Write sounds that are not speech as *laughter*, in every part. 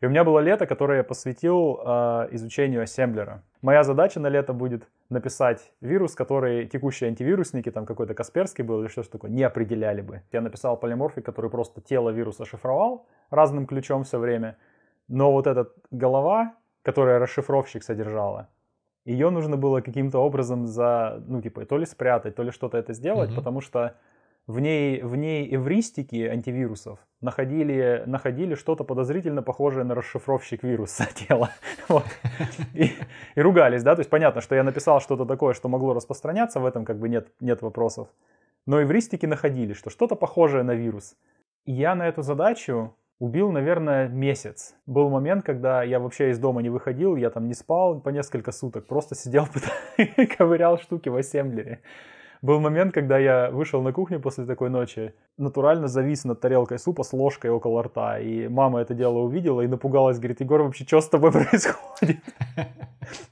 И у меня было лето, которое я посвятил э, изучению ассемблера. Моя задача на лето будет написать вирус, который текущие антивирусники, там какой-то Касперский был или что-то такое, не определяли бы. Я написал полиморфик, который просто тело вируса шифровал разным ключом все время. Но вот эта голова, которая расшифровщик содержала, ее нужно было каким-то образом за, ну, типа, то ли спрятать, то ли что-то это сделать, mm-hmm. потому что в ней, в ней эвристики антивирусов находили, находили что-то подозрительно похожее на расшифровщик вируса *laughs* тела. Вот. И, и ругались, да, то есть понятно, что я написал что-то такое, что могло распространяться, в этом как бы нет, нет вопросов. Но эвристики находили, что что-то похожее на вирус. И я на эту задачу убил, наверное, месяц. Был момент, когда я вообще из дома не выходил, я там не спал по несколько суток, просто сидел, *laughs* ковырял штуки в ассемблере. Был момент, когда я вышел на кухню после такой ночи, натурально завис над тарелкой супа с ложкой около рта. И мама это дело увидела и напугалась, говорит, Егор, вообще что с тобой *laughs* происходит?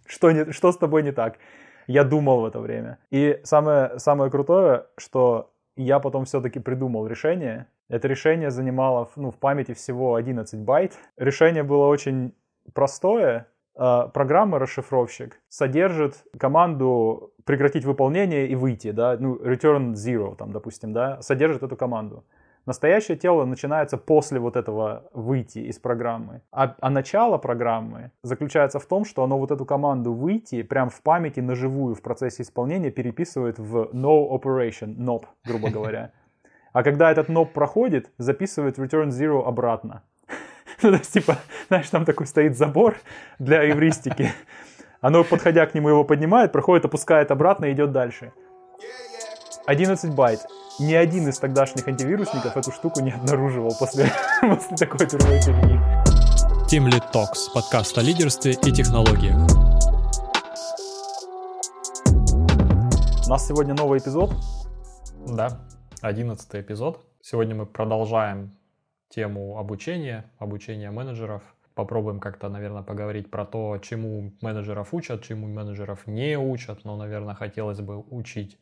Что, не, что с тобой не так? Я думал в это время. И самое, самое крутое, что я потом все-таки придумал решение. Это решение занимало ну, в памяти всего 11 байт. Решение было очень простое, Э, программа расшифровщик содержит команду прекратить выполнение и выйти, да, ну, return zero, там, допустим, да, содержит эту команду. Настоящее тело начинается после вот этого выйти из программы. А, а начало программы заключается в том, что оно вот эту команду выйти прям в памяти наживую в процессе исполнения переписывает в no operation, NOP, грубо говоря. *laughs* А когда этот NOP проходит, записывает return zero обратно. *laughs* Ну, то есть, типа, знаешь, там такой стоит забор для эвристики. Оно, подходя к нему, его поднимает, проходит, опускает обратно и идет дальше. 11 байт. Ни один из тогдашних антивирусников эту штуку не обнаруживал после, *laughs* после такой турбой фигни. Team Lead Talks, подкаст о лидерстве и технологиях. У нас сегодня новый эпизод. Да, одиннадцатый эпизод. Сегодня мы продолжаем тему обучения, обучения менеджеров. Попробуем как-то, наверное, поговорить про то, чему менеджеров учат, чему менеджеров не учат, но, наверное, хотелось бы учить.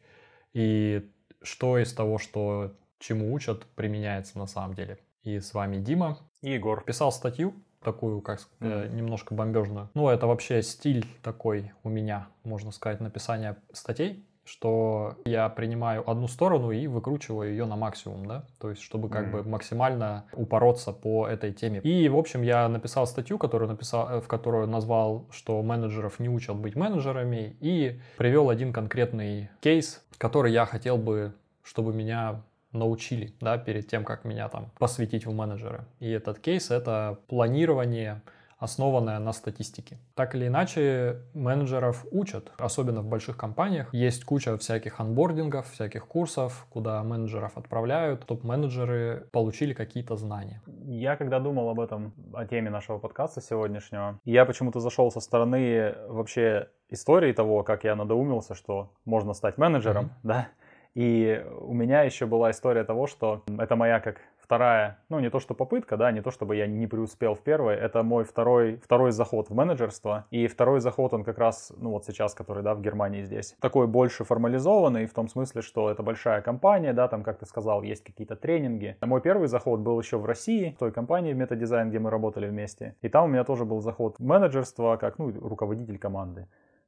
И что из того, что чему учат, применяется на самом деле. И с вами Дима. И Егор. Писал статью, такую, как mm-hmm. немножко бомбежную. Ну, это вообще стиль такой у меня, можно сказать, написания статей что я принимаю одну сторону и выкручиваю ее на максимум, да, то есть чтобы как mm. бы максимально упороться по этой теме. И, в общем, я написал статью, которую написал, э, в которую назвал, что менеджеров не учат быть менеджерами, и привел один конкретный кейс, который я хотел бы, чтобы меня научили, да, перед тем, как меня там посвятить в менеджеры. И этот кейс — это планирование основанная на статистике. Так или иначе, менеджеров учат, особенно в больших компаниях. Есть куча всяких анбордингов, всяких курсов, куда менеджеров отправляют, топ-менеджеры получили какие-то знания. Я когда думал об этом, о теме нашего подкаста сегодняшнего, я почему-то зашел со стороны вообще истории того, как я надоумился, что можно стать менеджером, mm-hmm. да, и у меня еще была история того, что это моя как вторая, ну не то что попытка, да, не то чтобы я не преуспел в первой, это мой второй, второй заход в менеджерство. И второй заход, он как раз, ну вот сейчас, который, да, в Германии здесь, такой больше формализованный, в том смысле, что это большая компания, да, там, как ты сказал, есть какие-то тренинги. Мой первый заход был еще в России, в той компании в Метадизайн, где мы работали вместе. И там у меня тоже был заход в менеджерство, как, ну, руководитель команды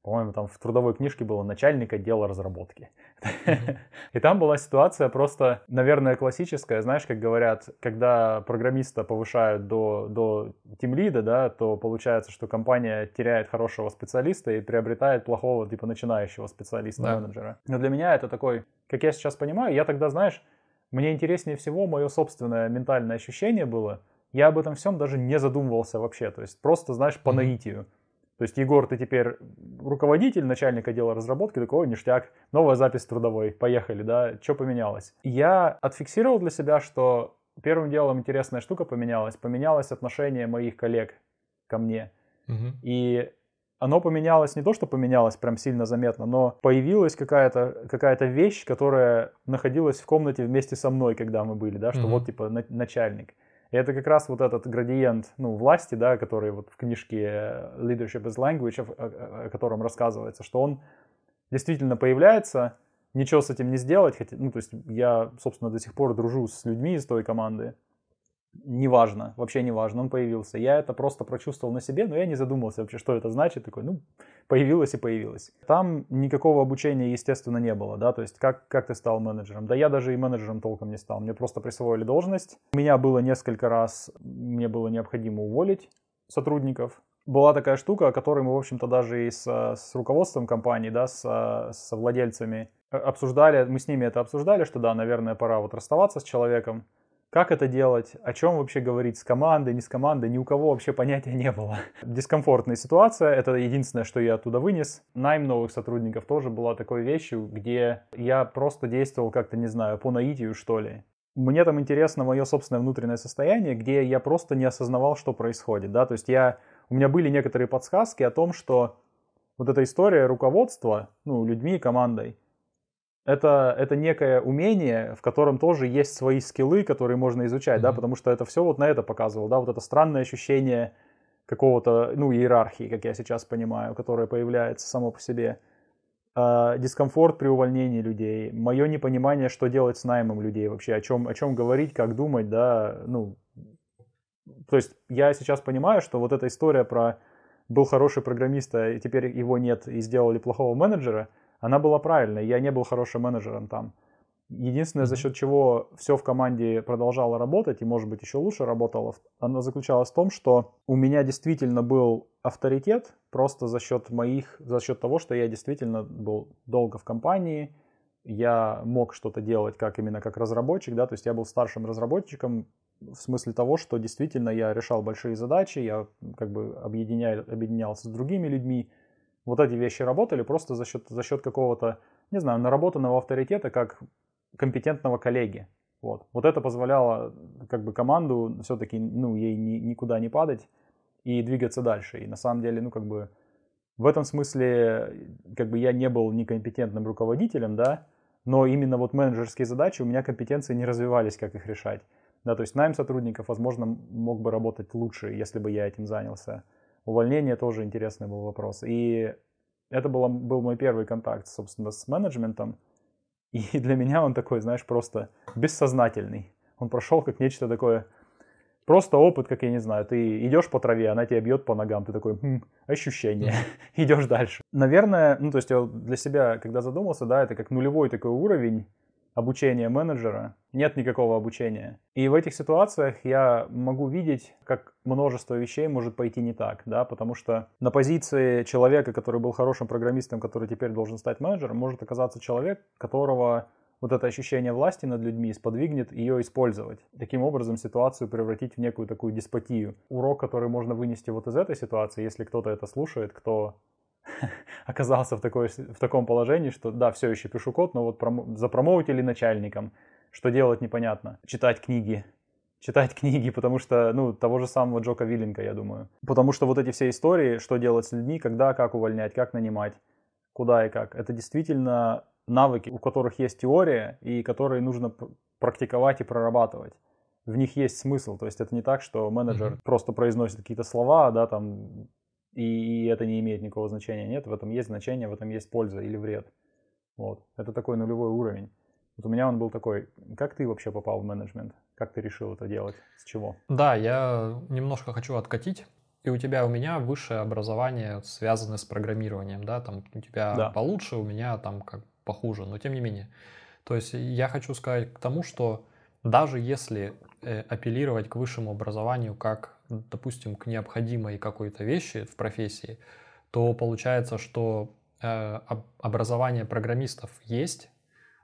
по-моему, там в трудовой книжке было начальник отдела разработки. *laughs* И там была ситуация просто, наверное, классическая, знаешь, как говорят, когда программиста повышают до, до тимлида, да, то получается, что компания теряет хорошего специалиста и приобретает плохого, типа, начинающего специалиста, да. Но для меня это такой, как я сейчас понимаю, я тогда, знаешь, мне интереснее всего мое собственное ментальное ощущение было, я об этом всем даже не задумывался вообще, то есть просто, знаешь, по наитию. То есть, Егор, ты теперь руководитель, начальник отдела разработки, такой, ништяк, новая запись трудовой, поехали, да, что поменялось? Я отфиксировал для себя, что первым делом интересная штука поменялась, поменялось отношение моих коллег ко мне. Угу. И оно поменялось не то, что поменялось прям сильно заметно, но появилась какая-то какая вещь, которая находилась в комнате вместе со мной, когда мы были, да, что угу. вот типа начальник. И это как раз вот этот градиент ну, власти, да, который вот в книжке Leadership as Language, о, о котором рассказывается, что он действительно появляется, ничего с этим не сделать, хотя, ну, то есть я, собственно, до сих пор дружу с людьми из той команды, неважно, вообще неважно, он появился. Я это просто прочувствовал на себе, но я не задумался вообще, что это значит. Такой, ну, появилось и появилось. Там никакого обучения, естественно, не было, да, то есть как, как ты стал менеджером? Да я даже и менеджером толком не стал, мне просто присвоили должность. Меня было несколько раз, мне было необходимо уволить сотрудников. Была такая штука, о которой мы, в общем-то, даже и с, с руководством компании, да, с, со владельцами обсуждали, мы с ними это обсуждали, что да, наверное, пора вот расставаться с человеком. Как это делать? О чем вообще говорить? С командой, не с командой? Ни у кого вообще понятия не было. *laughs* Дискомфортная ситуация. Это единственное, что я оттуда вынес. Найм новых сотрудников тоже была такой вещью, где я просто действовал как-то, не знаю, по наитию, что ли. Мне там интересно мое собственное внутреннее состояние, где я просто не осознавал, что происходит. Да? То есть я, у меня были некоторые подсказки о том, что вот эта история руководства ну, людьми, командой, это, это некое умение, в котором тоже есть свои скиллы, которые можно изучать, mm-hmm. да, потому что это все вот на это показывало, да, вот это странное ощущение какого-то, ну, иерархии, как я сейчас понимаю, которая появляется само по себе. Э, дискомфорт при увольнении людей, мое непонимание, что делать с наймом людей вообще, о чем, о чем говорить, как думать, да, ну, то есть я сейчас понимаю, что вот эта история про был хороший программист, а теперь его нет и сделали плохого менеджера – она была правильной. Я не был хорошим менеджером там. Единственное, за счет чего все в команде продолжало работать и, может быть, еще лучше работало, оно заключалось в том, что у меня действительно был авторитет просто за счет моих, за счет того, что я действительно был долго в компании, я мог что-то делать как именно как разработчик, да, то есть я был старшим разработчиком в смысле того, что действительно я решал большие задачи, я как бы объединял, объединялся с другими людьми, вот эти вещи работали просто за счет, за счет какого-то, не знаю, наработанного авторитета как компетентного коллеги. Вот. вот это позволяло как бы команду все-таки, ну, ей ни, никуда не падать и двигаться дальше. И на самом деле, ну, как бы в этом смысле, как бы я не был некомпетентным руководителем, да, но именно вот менеджерские задачи у меня компетенции не развивались, как их решать. Да, то есть найм сотрудников, возможно, мог бы работать лучше, если бы я этим занялся. Увольнение тоже интересный был вопрос. И это было, был мой первый контакт, собственно, с менеджментом. *laughs* И для меня он такой, знаешь, просто бессознательный. Он прошел как нечто такое, просто опыт, как я не знаю, ты идешь по траве, она тебя бьет по ногам, ты такой, хм, ощущение, *laughs* идешь дальше. Наверное, ну то есть я для себя, когда задумался, да, это как нулевой такой уровень обучения менеджера, нет никакого обучения. И в этих ситуациях я могу видеть, как множество вещей может пойти не так, да, потому что на позиции человека, который был хорошим программистом, который теперь должен стать менеджером, может оказаться человек, которого вот это ощущение власти над людьми сподвигнет ее использовать. Таким образом ситуацию превратить в некую такую деспотию. Урок, который можно вынести вот из этой ситуации, если кто-то это слушает, кто *laughs* оказался в, такой, в таком положении, что да, все еще пишу код, но вот промо, запромоутили или начальником, что делать непонятно. Читать книги, читать книги, потому что, ну, того же самого Джока Виллинга, я думаю. Потому что вот эти все истории, что делать с людьми, когда, как увольнять, как нанимать, куда и как, это действительно навыки, у которых есть теория и которые нужно практиковать и прорабатывать. В них есть смысл, то есть это не так, что менеджер mm-hmm. просто произносит какие-то слова, да, там и, это не имеет никакого значения. Нет, в этом есть значение, в этом есть польза или вред. Вот. Это такой нулевой уровень. Вот у меня он был такой, как ты вообще попал в менеджмент? Как ты решил это делать? С чего? Да, я немножко хочу откатить. И у тебя, у меня высшее образование связано с программированием, да, там у тебя да. получше, у меня там как похуже, но тем не менее. То есть я хочу сказать к тому, что даже если э, апеллировать к высшему образованию как допустим, к необходимой какой-то вещи в профессии, то получается, что э, образование программистов есть,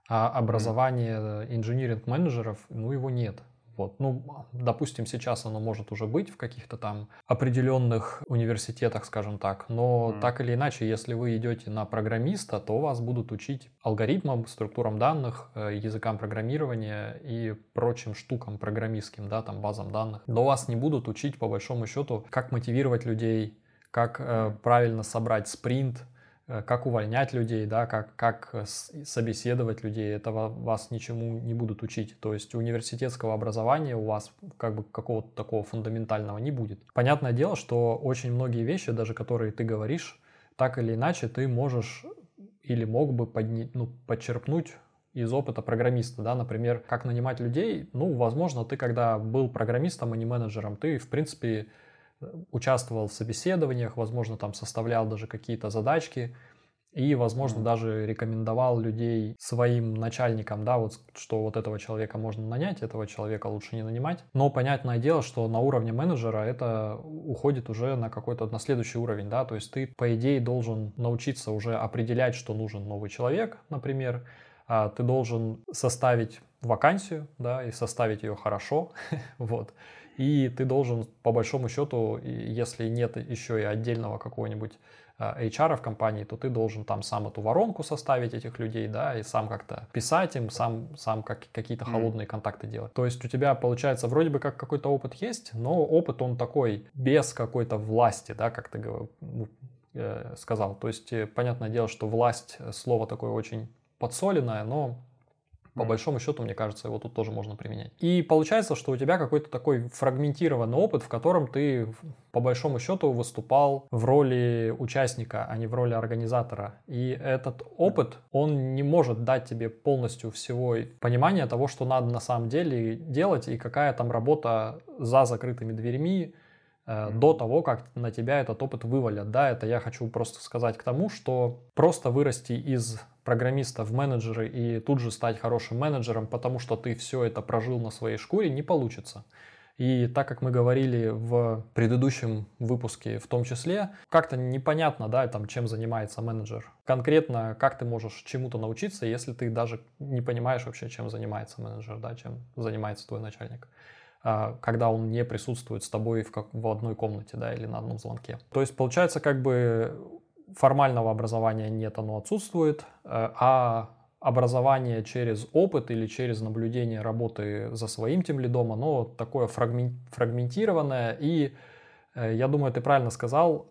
а образование инжиниринг-менеджеров, ну, его нет. Вот. Ну, допустим, сейчас оно может уже быть в каких-то там определенных университетах, скажем так, но mm. так или иначе, если вы идете на программиста, то вас будут учить алгоритмам, структурам данных, э, языкам программирования и прочим штукам программистским, да, там базам данных. Но вас не будут учить, по большому счету, как мотивировать людей, как э, правильно собрать спринт, как увольнять людей, да, как, как э, собеседовать людей, этого вас ничему не будут учить. То есть университетского образования у вас как бы какого-то такого фундаментального не будет. Понятное дело, что очень многие вещи, даже которые ты говоришь, так или иначе ты можешь или мог бы подни, ну, подчерпнуть из опыта программиста, да, например, как нанимать людей, ну, возможно, ты когда был программистом, а не менеджером, ты, в принципе, участвовал в собеседованиях, возможно, там составлял даже какие-то задачки, и, возможно, mm. даже рекомендовал людей своим начальникам, да, вот что вот этого человека можно нанять, этого человека лучше не нанимать. Но понятное дело, что на уровне менеджера это уходит уже на какой-то на следующий уровень, да, то есть ты, по идее, должен научиться уже определять, что нужен новый человек, например, а ты должен составить вакансию, да, и составить ее хорошо, *laughs* вот, и ты должен, по большому счету, если нет еще и отдельного какого-нибудь HR а, в компании, то ты должен там сам эту воронку составить этих людей, да, и сам как-то писать им, сам, сам как, какие-то холодные mm. контакты делать. То есть у тебя получается вроде бы как какой-то опыт есть, но опыт он такой без какой-то власти, да, как ты ну, э, сказал. То есть э, понятное дело, что власть слово такое очень подсоленное, но по большому счету, мне кажется, его тут тоже можно применять. И получается, что у тебя какой-то такой фрагментированный опыт, в котором ты по большому счету выступал в роли участника, а не в роли организатора. И этот опыт, он не может дать тебе полностью всего понимания того, что надо на самом деле делать и какая там работа за закрытыми дверьми, э, до того, как на тебя этот опыт вывалят. Да, это я хочу просто сказать к тому, что просто вырасти из программиста в менеджеры и тут же стать хорошим менеджером, потому что ты все это прожил на своей шкуре, не получится. И так как мы говорили в предыдущем выпуске в том числе, как-то непонятно, да, там, чем занимается менеджер. Конкретно, как ты можешь чему-то научиться, если ты даже не понимаешь вообще, чем занимается менеджер, да, чем занимается твой начальник а, когда он не присутствует с тобой в, как, в одной комнате, да, или на одном звонке. То есть, получается, как бы формального образования нет, оно отсутствует, э, а образование через опыт или через наблюдение работы за своим тем лидом, оно такое фрагментированное. И э, я думаю, ты правильно сказал,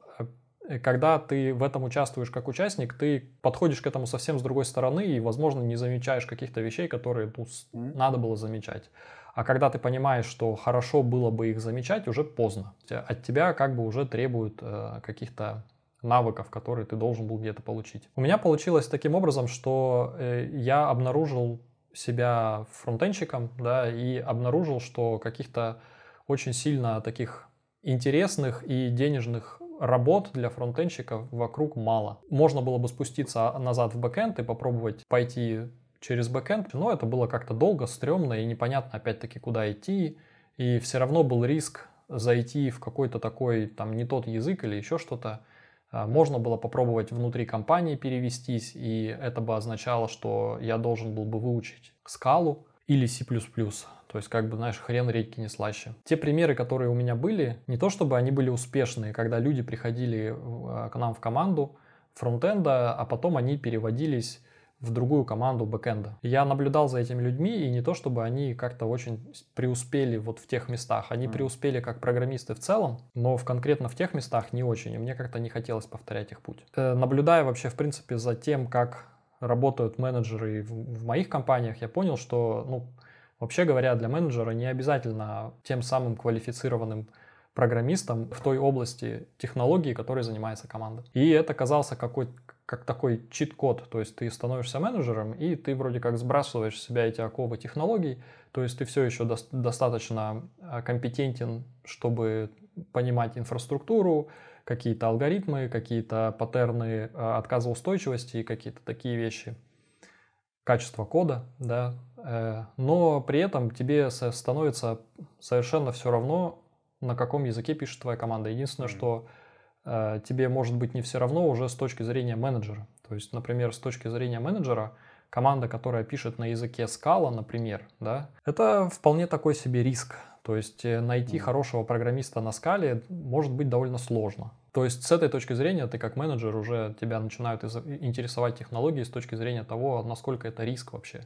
э, когда ты в этом участвуешь как участник, ты подходишь к этому совсем с другой стороны и, возможно, не замечаешь каких-то вещей, которые ну, надо было замечать. А когда ты понимаешь, что хорошо было бы их замечать, уже поздно. От тебя как бы уже требуют каких-то навыков, которые ты должен был где-то получить. У меня получилось таким образом, что э, я обнаружил себя фронтенщиком, да, и обнаружил, что каких-то очень сильно таких интересных и денежных работ для фронтенщиков вокруг мало. Можно было бы спуститься назад в бэкэнд и попробовать пойти через бэкэнд, но это было как-то долго, стрёмно и непонятно опять-таки куда идти. И все равно был риск зайти в какой-то такой, там, не тот язык или еще что-то. А, можно было попробовать внутри компании перевестись, и это бы означало, что я должен был бы выучить скалу или C++. То есть, как бы, знаешь, хрен редьки не слаще. Те примеры, которые у меня были, не то чтобы они были успешные, когда люди приходили а, к нам в команду фронтенда, а потом они переводились в другую команду бэкэнда. Я наблюдал за этими людьми, и не то чтобы они как-то очень преуспели вот в тех местах. Они mm. преуспели как программисты в целом, но в конкретно в тех местах не очень, и мне как-то не хотелось повторять их путь. Э, наблюдая вообще, в принципе, за тем, как работают менеджеры в, в моих компаниях, я понял, что, ну, вообще говоря, для менеджера не обязательно тем самым квалифицированным программистом в той области технологии, которой занимается команда. И это казался какой как такой чит-код, то есть ты становишься менеджером, и ты вроде как сбрасываешь с себя эти оковы технологий, то есть ты все еще до- достаточно а, компетентен, чтобы понимать инфраструктуру, какие-то алгоритмы, какие-то паттерны а, отказоустойчивости, какие-то такие вещи, качество кода, да, э, но при этом тебе становится совершенно все равно, на каком языке пишет твоя команда. Единственное, mm-hmm. что тебе может быть не все равно уже с точки зрения менеджера. То есть, например, с точки зрения менеджера, команда, которая пишет на языке Scala, например, да, это вполне такой себе риск. То есть э, найти mm-hmm. хорошего программиста на скале может быть довольно сложно. То есть с этой точки зрения ты как менеджер уже тебя начинают интересовать технологии с точки зрения того, насколько это риск вообще.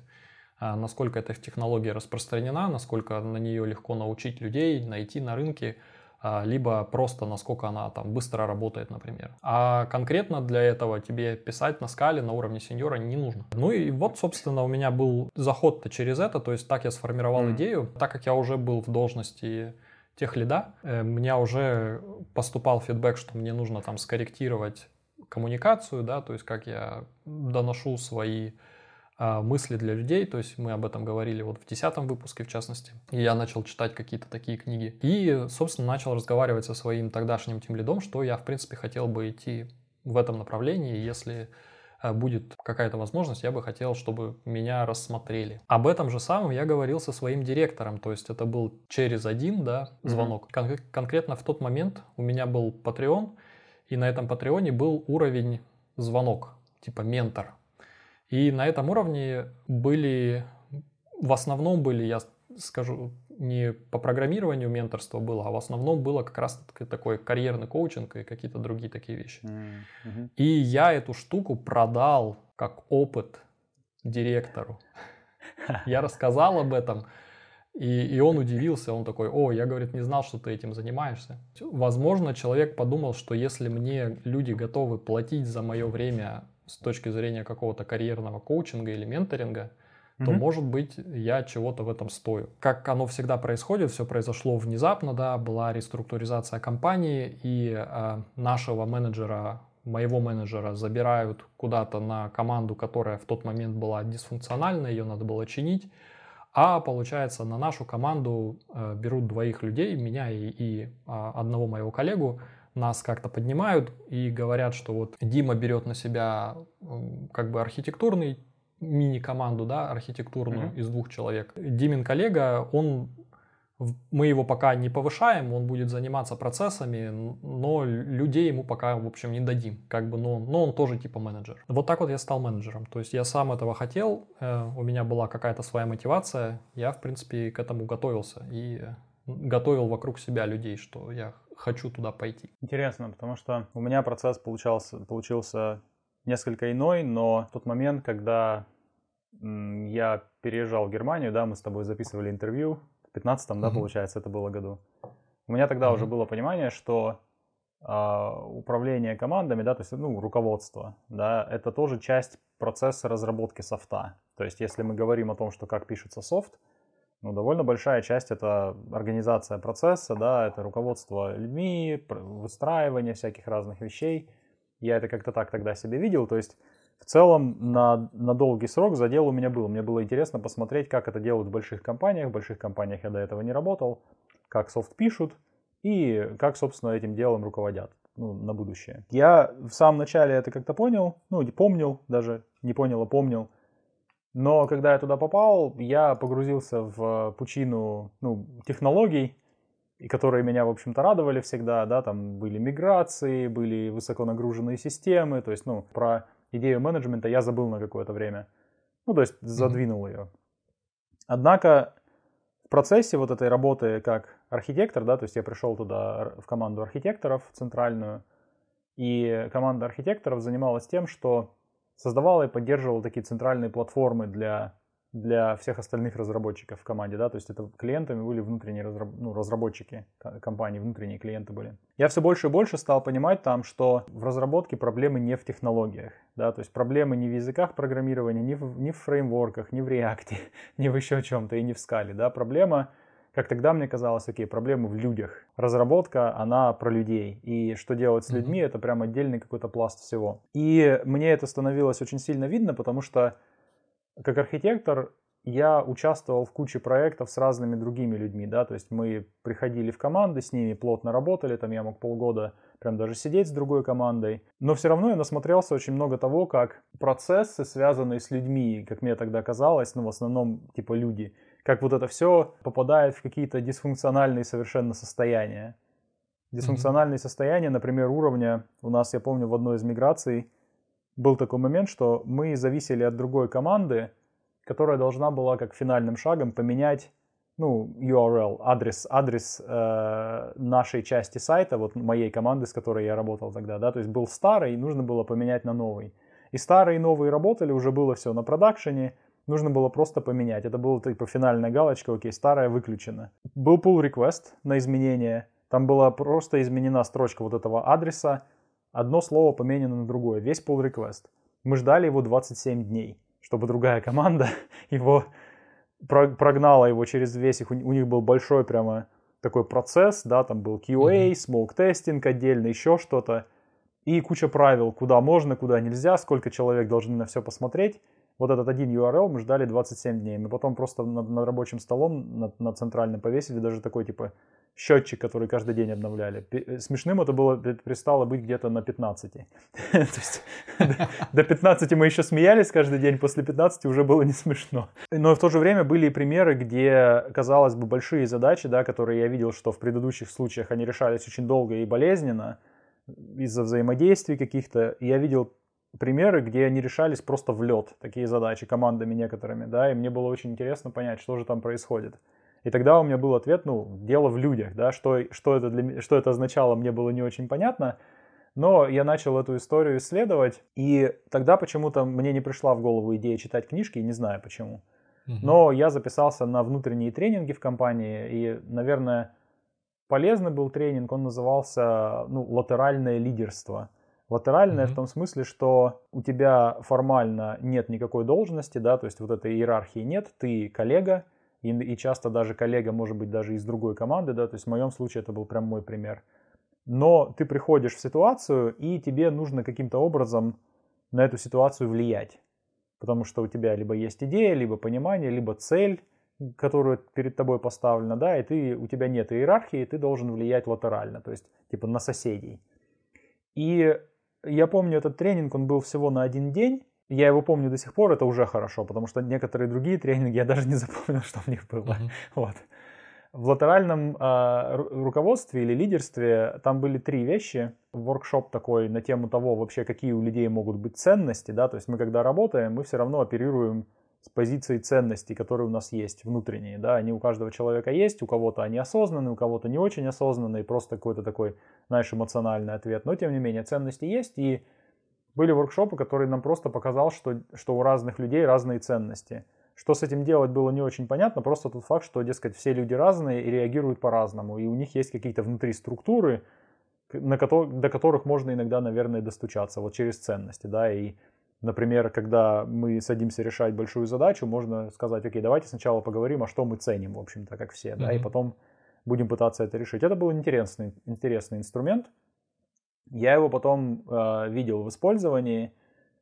А, насколько эта технология распространена, насколько на нее легко научить людей, найти на рынке, либо просто насколько она там быстро работает, например. А конкретно для этого тебе писать на скале на уровне сеньора не нужно. Ну и вот, собственно, у меня был заход-то через это, то есть так я сформировал mm. идею, так как я уже был в должности тех лида, э, меня уже поступал фидбэк, что мне нужно там скорректировать коммуникацию, да, то есть как я доношу свои а, мысли для людей, то есть мы об этом говорили вот в десятом выпуске в частности, и я начал читать какие-то такие книги, и, собственно, начал разговаривать со своим тогдашним тимлидом, что я, в принципе, хотел бы идти в этом направлении, если а, будет какая-то возможность, я бы хотел, чтобы меня рассмотрели. Об этом же самом я говорил со своим директором, то есть это был через один да, звонок. Mm-hmm. Кон- конкретно в тот момент у меня был Patreon, и на этом Патреоне был уровень звонок, типа ментор. И на этом уровне были, в основном были, я скажу, не по программированию менторство было, а в основном было как раз такой карьерный коучинг и какие-то другие такие вещи. Mm-hmm. И я эту штуку продал как опыт директору. *laughs* Я рассказал об этом, и, и он удивился, он такой, о, я, говорит, не знал, что ты этим занимаешься. Возможно, человек подумал, что если мне люди готовы платить за мое время с точки зрения какого-то карьерного коучинга или менторинга, то, mm-hmm. может быть, я чего-то в этом стою. Как оно всегда происходит, все произошло внезапно, да, была реструктуризация компании, и э, нашего менеджера, моего менеджера забирают куда-то на команду, которая в тот момент была дисфункциональной, ее надо было чинить, а получается на нашу команду э, берут двоих людей, меня и, и э, одного моего коллегу, нас как-то поднимают и говорят, что вот Дима берет на себя как бы архитектурный мини-команду, да, архитектурную mm-hmm. из двух человек. Димин коллега, он мы его пока не повышаем, он будет заниматься процессами, но людей ему пока, в общем, не дадим. Как бы, но, но он тоже типа менеджер. Вот так вот я стал менеджером. То есть я сам этого хотел, э, у меня была какая-то своя мотивация, я, в принципе, к этому готовился и готовил вокруг себя людей, что я хочу туда пойти. Интересно, потому что у меня процесс получался, получился несколько иной, но в тот момент, когда я переезжал в Германию, да, мы с тобой записывали интервью, в 15-м, да, получается, это было году. У меня тогда уже было понимание, что э, управление командами, да, то есть, ну, руководство, да, это тоже часть процесса разработки софта. То есть, если мы говорим о том, что как пишется софт, ну, довольно большая часть это организация процесса, да, это руководство людьми, выстраивание всяких разных вещей. Я это как-то так тогда себе видел, то есть в целом на, на долгий срок задел у меня был. Мне было интересно посмотреть, как это делают в больших компаниях. В больших компаниях я до этого не работал, как софт пишут и как, собственно, этим делом руководят ну, на будущее. Я в самом начале это как-то понял, ну, не помнил даже, не понял, а помнил. Но когда я туда попал, я погрузился в пучину ну, технологий, и которые меня, в общем-то, радовали всегда, да, там были миграции, были высоконагруженные системы, то есть, ну, про идею менеджмента я забыл на какое-то время, ну, то есть задвинул mm-hmm. ее. Однако в процессе вот этой работы как архитектор, да, то есть я пришел туда в команду архитекторов центральную, и команда архитекторов занималась тем, что создавала и поддерживала такие центральные платформы для, для всех остальных разработчиков в команде, да, то есть это клиентами были внутренние разраб, ну, разработчики компании, внутренние клиенты были. Я все больше и больше стал понимать там, что в разработке проблемы не в технологиях, да, то есть проблемы не в языках программирования, не в, не в фреймворках, не в React, *laughs* не в еще чем-то и не в скале, да, проблема как тогда мне казалось, окей, проблемы в людях. Разработка, она про людей. И что делать с людьми, mm-hmm. это прям отдельный какой-то пласт всего. И мне это становилось очень сильно видно, потому что как архитектор я участвовал в куче проектов с разными другими людьми, да, то есть мы приходили в команды, с ними плотно работали, там я мог полгода прям даже сидеть с другой командой, но все равно я насмотрелся очень много того, как процессы, связанные с людьми, как мне тогда казалось, ну, в основном, типа, люди, как вот это все попадает в какие-то дисфункциональные совершенно состояния. Дисфункциональные mm-hmm. состояния, например, уровня, у нас, я помню, в одной из миграций был такой момент, что мы зависели от другой команды, которая должна была как финальным шагом поменять ну, URL, адрес, адрес э, нашей части сайта, вот моей команды, с которой я работал тогда, да, то есть был старый, нужно было поменять на новый. И старые и новые работали, уже было все на продакшене, нужно было просто поменять. Это была типа финальная галочка, окей, старая выключена. Был pull request на изменение, там была просто изменена строчка вот этого адреса, одно слово поменено на другое, весь pull request. Мы ждали его 27 дней, чтобы другая команда *laughs* его прогнала его через весь их, у них был большой прямо такой процесс, да, там был QA, smoke testing отдельно, еще что-то, и куча правил, куда можно, куда нельзя, сколько человек должны на все посмотреть, вот этот один URL мы ждали 27 дней. Мы потом просто над, над рабочим столом, над, над центральным повесили даже такой, типа, счетчик, который каждый день обновляли. Э, смешным это было, перестало быть где-то на 15. *laughs* То есть до 15 мы еще смеялись каждый день, после 15 уже было не смешно. Но в то же время были и примеры, где, казалось бы, большие задачи, да, которые я видел, что в предыдущих случаях они решались очень долго и болезненно из-за взаимодействий каких-то. Я видел примеры, где они решались просто в лед, такие задачи командами некоторыми, да, и мне было очень интересно понять, что же там происходит. И тогда у меня был ответ, ну, дело в людях, да, что, что, это, для, что это означало, мне было не очень понятно, но я начал эту историю исследовать, и тогда почему-то мне не пришла в голову идея читать книжки, не знаю почему. Но я записался на внутренние тренинги в компании, и, наверное, полезный был тренинг, он назывался ну, «Латеральное лидерство». Латеральное mm-hmm. в том смысле, что у тебя формально нет никакой должности, да, то есть вот этой иерархии нет, ты коллега, и, и часто даже коллега может быть даже из другой команды, да, то есть в моем случае это был прям мой пример. Но ты приходишь в ситуацию, и тебе нужно каким-то образом на эту ситуацию влиять. Потому что у тебя либо есть идея, либо понимание, либо цель, которую перед тобой поставлена, да, и ты, у тебя нет иерархии, ты должен влиять латерально, то есть типа на соседей. И я помню этот тренинг, он был всего на один день. Я его помню до сих пор, это уже хорошо, потому что некоторые другие тренинги я даже не запомнил, *laughs* что в них было. Mm-hmm. Вот. В латеральном э, руководстве или лидерстве там были три вещи. Воркшоп такой на тему того, вообще какие у людей могут быть ценности, да, то есть мы когда работаем, мы все равно оперируем с позиции ценностей, которые у нас есть внутренние, да, они у каждого человека есть, у кого-то они осознанные, у кого-то не очень осознанные, просто какой-то такой, знаешь, эмоциональный ответ, но тем не менее ценности есть, и были воркшопы, которые нам просто показал, что, что у разных людей разные ценности. Что с этим делать было не очень понятно, просто тот факт, что, дескать, все люди разные и реагируют по-разному, и у них есть какие-то внутри структуры, на ко- до которых можно иногда, наверное, достучаться, вот через ценности, да, и Например, когда мы садимся решать большую задачу, можно сказать, окей, давайте сначала поговорим, а что мы ценим, в общем-то, как все, mm-hmm. да, и потом будем пытаться это решить. Это был интересный, интересный инструмент. Я его потом э, видел в использовании,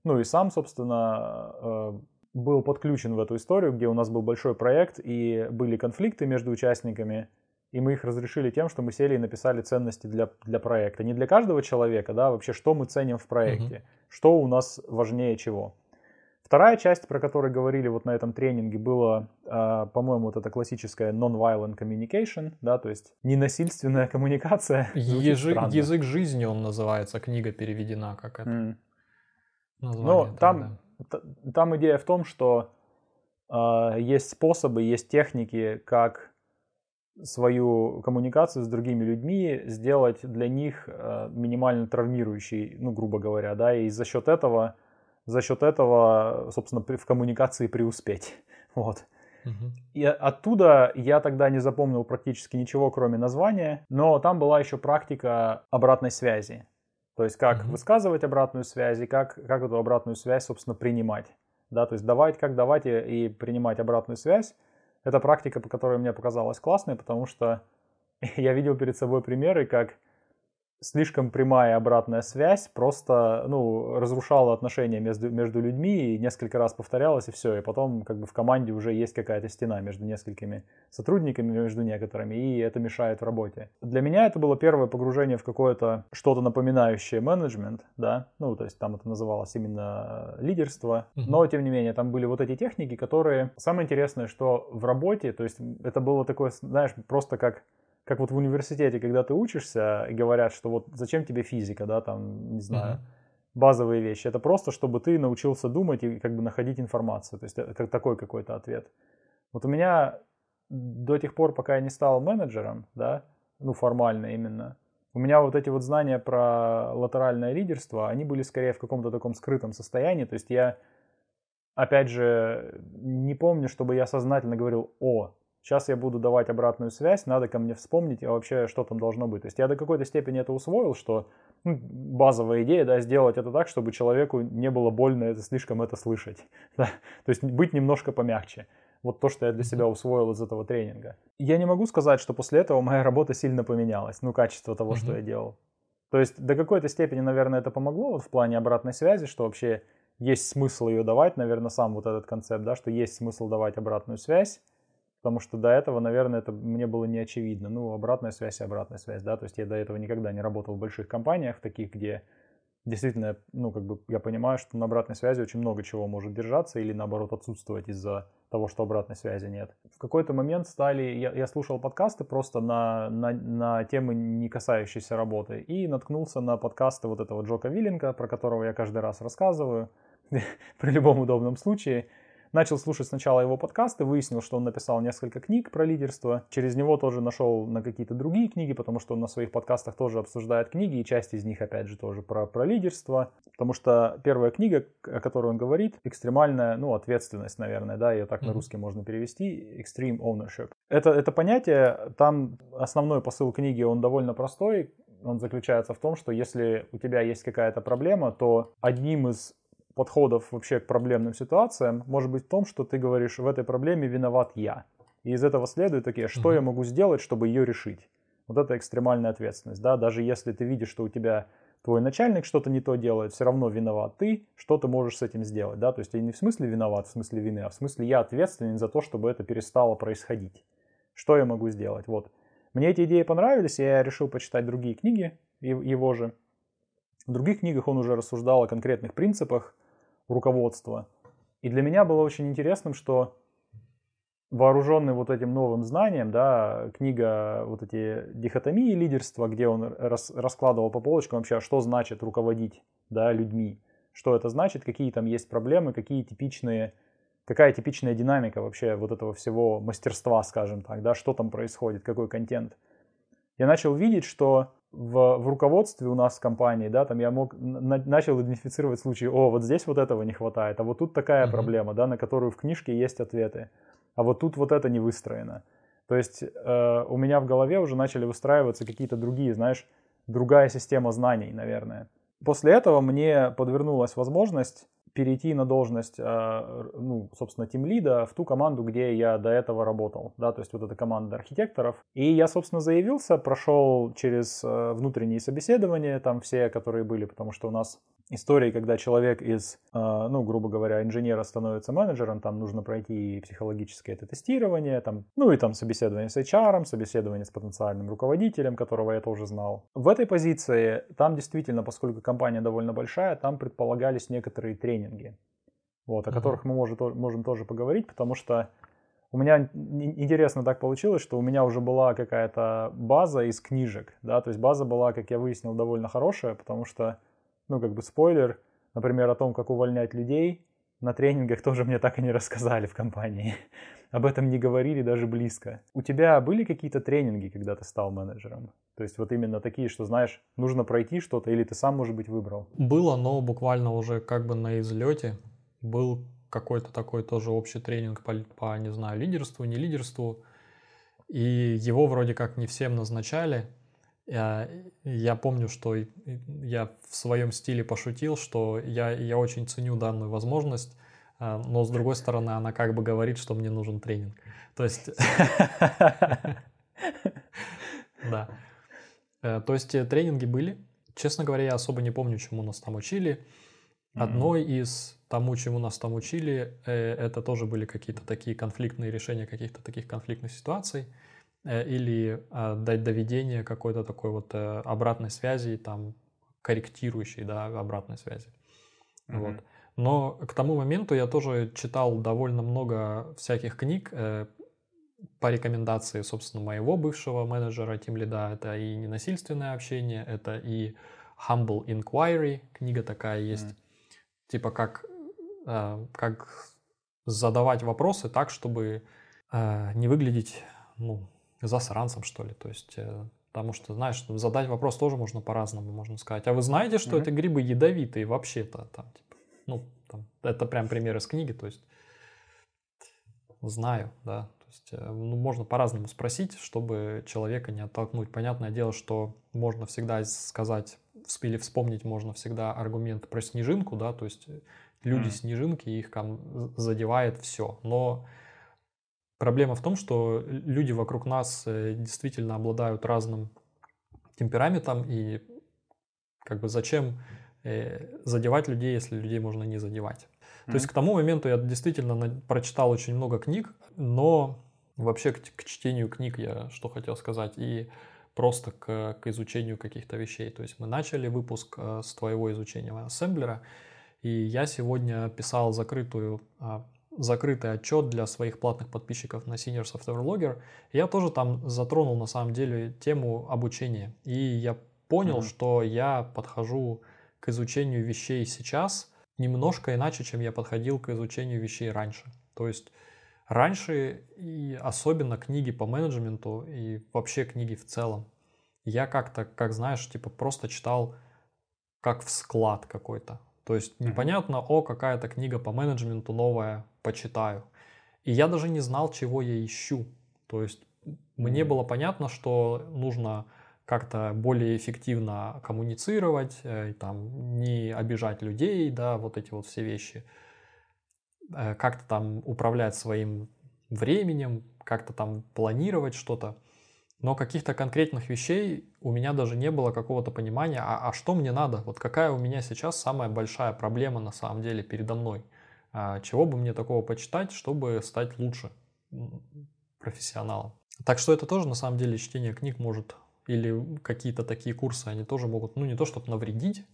ну и сам, собственно, э, был подключен в эту историю, где у нас был большой проект и были конфликты между участниками, и мы их разрешили тем, что мы сели и написали ценности для, для проекта. Не для каждого человека, да, вообще, что мы ценим в проекте, mm-hmm. что у нас важнее чего. Вторая часть, про которую говорили вот на этом тренинге, была, э, по-моему, вот эта классическая non-violent communication, да, то есть ненасильственная коммуникация. Язык, язык жизни он называется, книга переведена как это. Mm. Ну, там, там идея в том, что э, есть способы, есть техники, как свою коммуникацию с другими людьми сделать для них э, минимально травмирующей, ну, грубо говоря, да, и за счет этого, за счет этого, собственно, в коммуникации преуспеть, *laughs* вот. И оттуда я тогда не запомнил практически ничего, кроме названия, но там была еще практика обратной связи. То есть как uh-huh. высказывать обратную связь и как, как эту обратную связь, собственно, принимать. Да, то есть давать, как давать и, и принимать обратную связь. Это практика, по которой мне показалась классной, потому что *laughs* я видел перед собой примеры, как слишком прямая обратная связь просто, ну, разрушала отношения между, между людьми и несколько раз повторялась, и все. И потом как бы в команде уже есть какая-то стена между несколькими сотрудниками, между некоторыми, и это мешает в работе. Для меня это было первое погружение в какое-то что-то напоминающее менеджмент, да, ну, то есть там это называлось именно лидерство, но тем не менее там были вот эти техники, которые... Самое интересное, что в работе, то есть это было такое, знаешь, просто как как вот в университете, когда ты учишься, говорят, что вот зачем тебе физика, да, там, не знаю, uh-huh. базовые вещи. Это просто, чтобы ты научился думать и как бы находить информацию. То есть это как такой какой-то ответ. Вот у меня до тех пор, пока я не стал менеджером, да, ну формально именно, у меня вот эти вот знания про латеральное лидерство, они были скорее в каком-то таком скрытом состоянии. То есть я, опять же, не помню, чтобы я сознательно говорил, о, сейчас я буду давать обратную связь, надо ко мне вспомнить, а вообще что там должно быть. То есть я до какой-то степени это усвоил, что ну, базовая идея, да, сделать это так, чтобы человеку не было больно это слишком это слышать. *laughs* Да? То есть быть немножко помягче. Вот то, что я для себя усвоил из этого тренинга. Я не могу сказать, что после этого моя работа сильно поменялась, ну, качество того, mm-hmm. что я делал. То есть до какой-то степени, наверное, это помогло вот в плане обратной связи, что вообще есть смысл ее давать, наверное, сам вот этот концепт, да, что есть смысл давать обратную связь, потому что до этого, наверное, это мне было не очевидно. Ну, обратная связь и обратная связь, да, то есть я до этого никогда не работал в больших компаниях, таких, где действительно, ну, как бы я понимаю, что на обратной связи очень много чего может держаться или, наоборот, отсутствовать из-за того, что обратной связи нет. В какой-то момент стали, я, я слушал подкасты просто на, на, на темы, не касающиеся работы, и наткнулся на подкасты вот этого Джока Виллинга, про которого я каждый раз рассказываю *laughs* при любом удобном случае. Начал слушать сначала его подкасты, выяснил, что он написал несколько книг про лидерство. Через него тоже нашел на какие-то другие книги, потому что он на своих подкастах тоже обсуждает книги, и часть из них, опять же, тоже про, про лидерство. Потому что первая книга, о которой он говорит, экстремальная, ну, ответственность, наверное, да, ее так mm-hmm. на русский можно перевести, extreme ownership. Это, это понятие, там основной посыл книги, он довольно простой, он заключается в том, что если у тебя есть какая-то проблема, то одним из подходов вообще к проблемным ситуациям может быть в том, что ты говоришь, в этой проблеме виноват я. И из этого следует такие, что mm-hmm. я могу сделать, чтобы ее решить. Вот это экстремальная ответственность, да, даже если ты видишь, что у тебя твой начальник что-то не то делает, все равно виноват ты, что ты можешь с этим сделать, да, то есть я не в смысле виноват, в смысле вины, а в смысле я ответственен за то, чтобы это перестало происходить. Что я могу сделать, вот. Мне эти идеи понравились, и я решил почитать другие книги его же. В других книгах он уже рассуждал о конкретных принципах, руководства. И для меня было очень интересным, что вооруженный вот этим новым знанием, да, книга вот эти дихотомии лидерства, где он рас, раскладывал по полочкам вообще, что значит руководить, да, людьми, что это значит, какие там есть проблемы, какие типичные, какая типичная динамика вообще вот этого всего мастерства, скажем так, да, что там происходит, какой контент. Я начал видеть, что в, в руководстве у нас в компании, да, там я мог на, начал идентифицировать случаи, о, вот здесь вот этого не хватает, а вот тут такая mm-hmm. проблема, да, на которую в книжке есть ответы, а вот тут вот это не выстроено. То есть э, у меня в голове уже начали выстраиваться какие-то другие, знаешь, другая система знаний, наверное. После этого мне подвернулась возможность перейти на должность, а, ну, собственно, тимлида в ту команду, где я до этого работал, да, то есть вот эта команда архитекторов. И я, собственно, заявился, прошел через э, внутренние собеседования, там все, которые были, потому что у нас истории, когда человек из, а, ну, грубо говоря, инженера становится менеджером, там нужно пройти психологическое это тестирование, там, ну и там собеседование с HR, собеседование с потенциальным руководителем, которого я тоже знал. В этой позиции, там действительно, поскольку компания довольно большая, там предполагались некоторые тренинги, вот, о mm-hmm. которых мы можем, можем тоже поговорить, потому что у меня интересно так получилось, что у меня уже была какая-то база из книжек, да, то есть база была, как я выяснил, довольно хорошая, потому что ну, как бы спойлер, например, о том, как увольнять людей, на тренингах тоже мне так и не рассказали в компании. *laughs* Об этом не говорили даже близко. У тебя были какие-то тренинги, когда ты стал менеджером? То есть вот именно такие, что знаешь, нужно пройти что-то, или ты сам, может быть, выбрал? Было, но буквально уже как бы на излете был какой-то такой тоже общий тренинг по, по, не знаю, лидерству, не лидерству. И его вроде как не всем назначали. Я, я помню, что я в своем стиле пошутил, что я, я очень ценю данную возможность, а, но с другой стороны она как бы говорит, что мне нужен тренинг. То есть... *laughs* Да. Э, то есть э, тренинги были. Честно говоря, я особо не помню, чему нас там учили. Одной из тому, чему нас там учили, э, это тоже были какие-то такие конфликтные решения каких-то таких конфликтных ситуаций. Э, или а, дать доведение какой-то такой вот э, обратной связи, там, корректирующей, да, обратной связи. Mm-hmm. Вот. Но к тому моменту я тоже читал довольно много всяких книг э, по рекомендации, собственно, моего бывшего менеджера Тим Лида. Это и ненасильственное общение, это и Humble Inquiry, книга такая есть. Mm. Типа как, э, как задавать вопросы так, чтобы э, не выглядеть, ну, засранцем, что ли. То есть, э, потому что, знаешь, задать вопрос тоже можно по-разному, можно сказать. А вы знаете, что mm-hmm. это грибы ядовитые вообще-то? Там, типа, ну, там, это прям пример из книги, то есть знаю, да. То есть, э, ну, можно по-разному спросить, чтобы человека не оттолкнуть. Понятное дело, что можно всегда сказать или вспомнить можно всегда аргумент про снежинку, да, то есть люди-снежинки, их там задевает все. Но Проблема в том, что люди вокруг нас э, действительно обладают разным темпераментом, и как бы зачем э, задевать людей, если людей можно не задевать. Mm-hmm. То есть к тому моменту я действительно прочитал очень много книг, но вообще к, к чтению книг я что хотел сказать и просто к, к изучению каких-то вещей. То есть мы начали выпуск э, с твоего изучения ассемблера, и я сегодня писал закрытую а, закрытый отчет для своих платных подписчиков на Senior Software Logger. Я тоже там затронул на самом деле тему обучения. И я понял, mm-hmm. что я подхожу к изучению вещей сейчас немножко иначе, чем я подходил к изучению вещей раньше. То есть раньше, и особенно книги по менеджменту и вообще книги в целом, я как-то, как знаешь, типа просто читал как в склад какой-то. То есть непонятно, о, какая-то книга по менеджменту новая, почитаю. И я даже не знал, чего я ищу. То есть мне было понятно, что нужно как-то более эффективно коммуницировать, э, там, не обижать людей, да, вот эти вот все вещи. Э, как-то там управлять своим временем, как-то там планировать что-то. Но каких-то конкретных вещей у меня даже не было какого-то понимания, а, а что мне надо, вот какая у меня сейчас самая большая проблема на самом деле передо мной. А чего бы мне такого почитать, чтобы стать лучше профессионалом. Так что это тоже на самом деле чтение книг может или какие-то такие курсы, они тоже могут, ну не то чтобы навредить,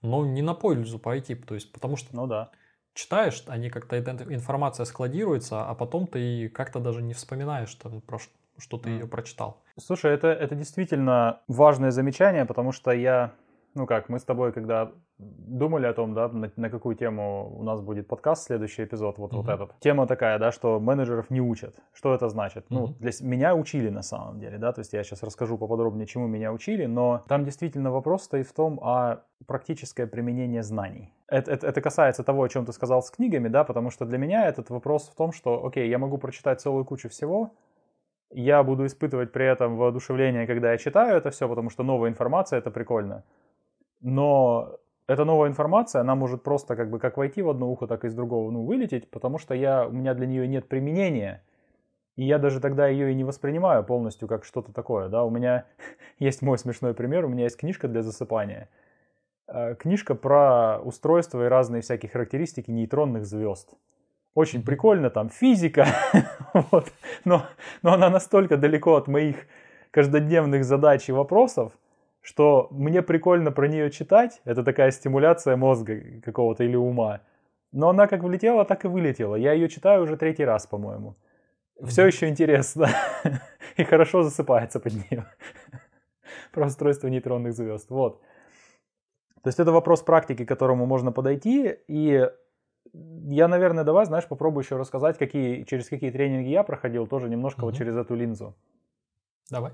но не на пользу пойти, то есть потому что ну, да. читаешь, они как-то эта информация складируется, а потом ты как-то даже не вспоминаешь там, про что ты mm. ее прочитал. Слушай, это, это действительно важное замечание, потому что я ну как, мы с тобой, когда думали о том, да, на, на какую тему у нас будет подкаст, следующий эпизод, вот, uh-huh. вот этот. Тема такая, да, что менеджеров не учат. Что это значит? Uh-huh. Ну, для меня учили на самом деле, да, то есть я сейчас расскажу поподробнее, чему меня учили, но там действительно вопрос стоит в том, а практическое применение знаний. Это, это, это касается того, о чем ты сказал с книгами, да, потому что для меня этот вопрос в том, что, окей, я могу прочитать целую кучу всего, я буду испытывать при этом воодушевление, когда я читаю это все, потому что новая информация, это прикольно но эта новая информация, она может просто как бы как войти в одно ухо, так и из другого, ну, вылететь, потому что я, у меня для нее нет применения, и я даже тогда ее и не воспринимаю полностью как что-то такое, да, у меня *laughs* есть мой смешной пример, у меня есть книжка для засыпания, э, книжка про устройство и разные всякие характеристики нейтронных звезд. Очень прикольно, там физика, *laughs* вот, но, но она настолько далеко от моих каждодневных задач и вопросов, что мне прикольно про нее читать, это такая стимуляция мозга какого-то или ума, но она как влетела, так и вылетела. Я ее читаю уже третий раз, по-моему. Все еще интересно *laughs* и хорошо засыпается под нее. *laughs* Про устройство нейтронных звезд. Вот. То есть это вопрос практики, к которому можно подойти. И я, наверное, давай, знаешь, попробую еще рассказать, какие, через какие тренинги я проходил, тоже немножко mm-hmm. вот через эту линзу. Давай.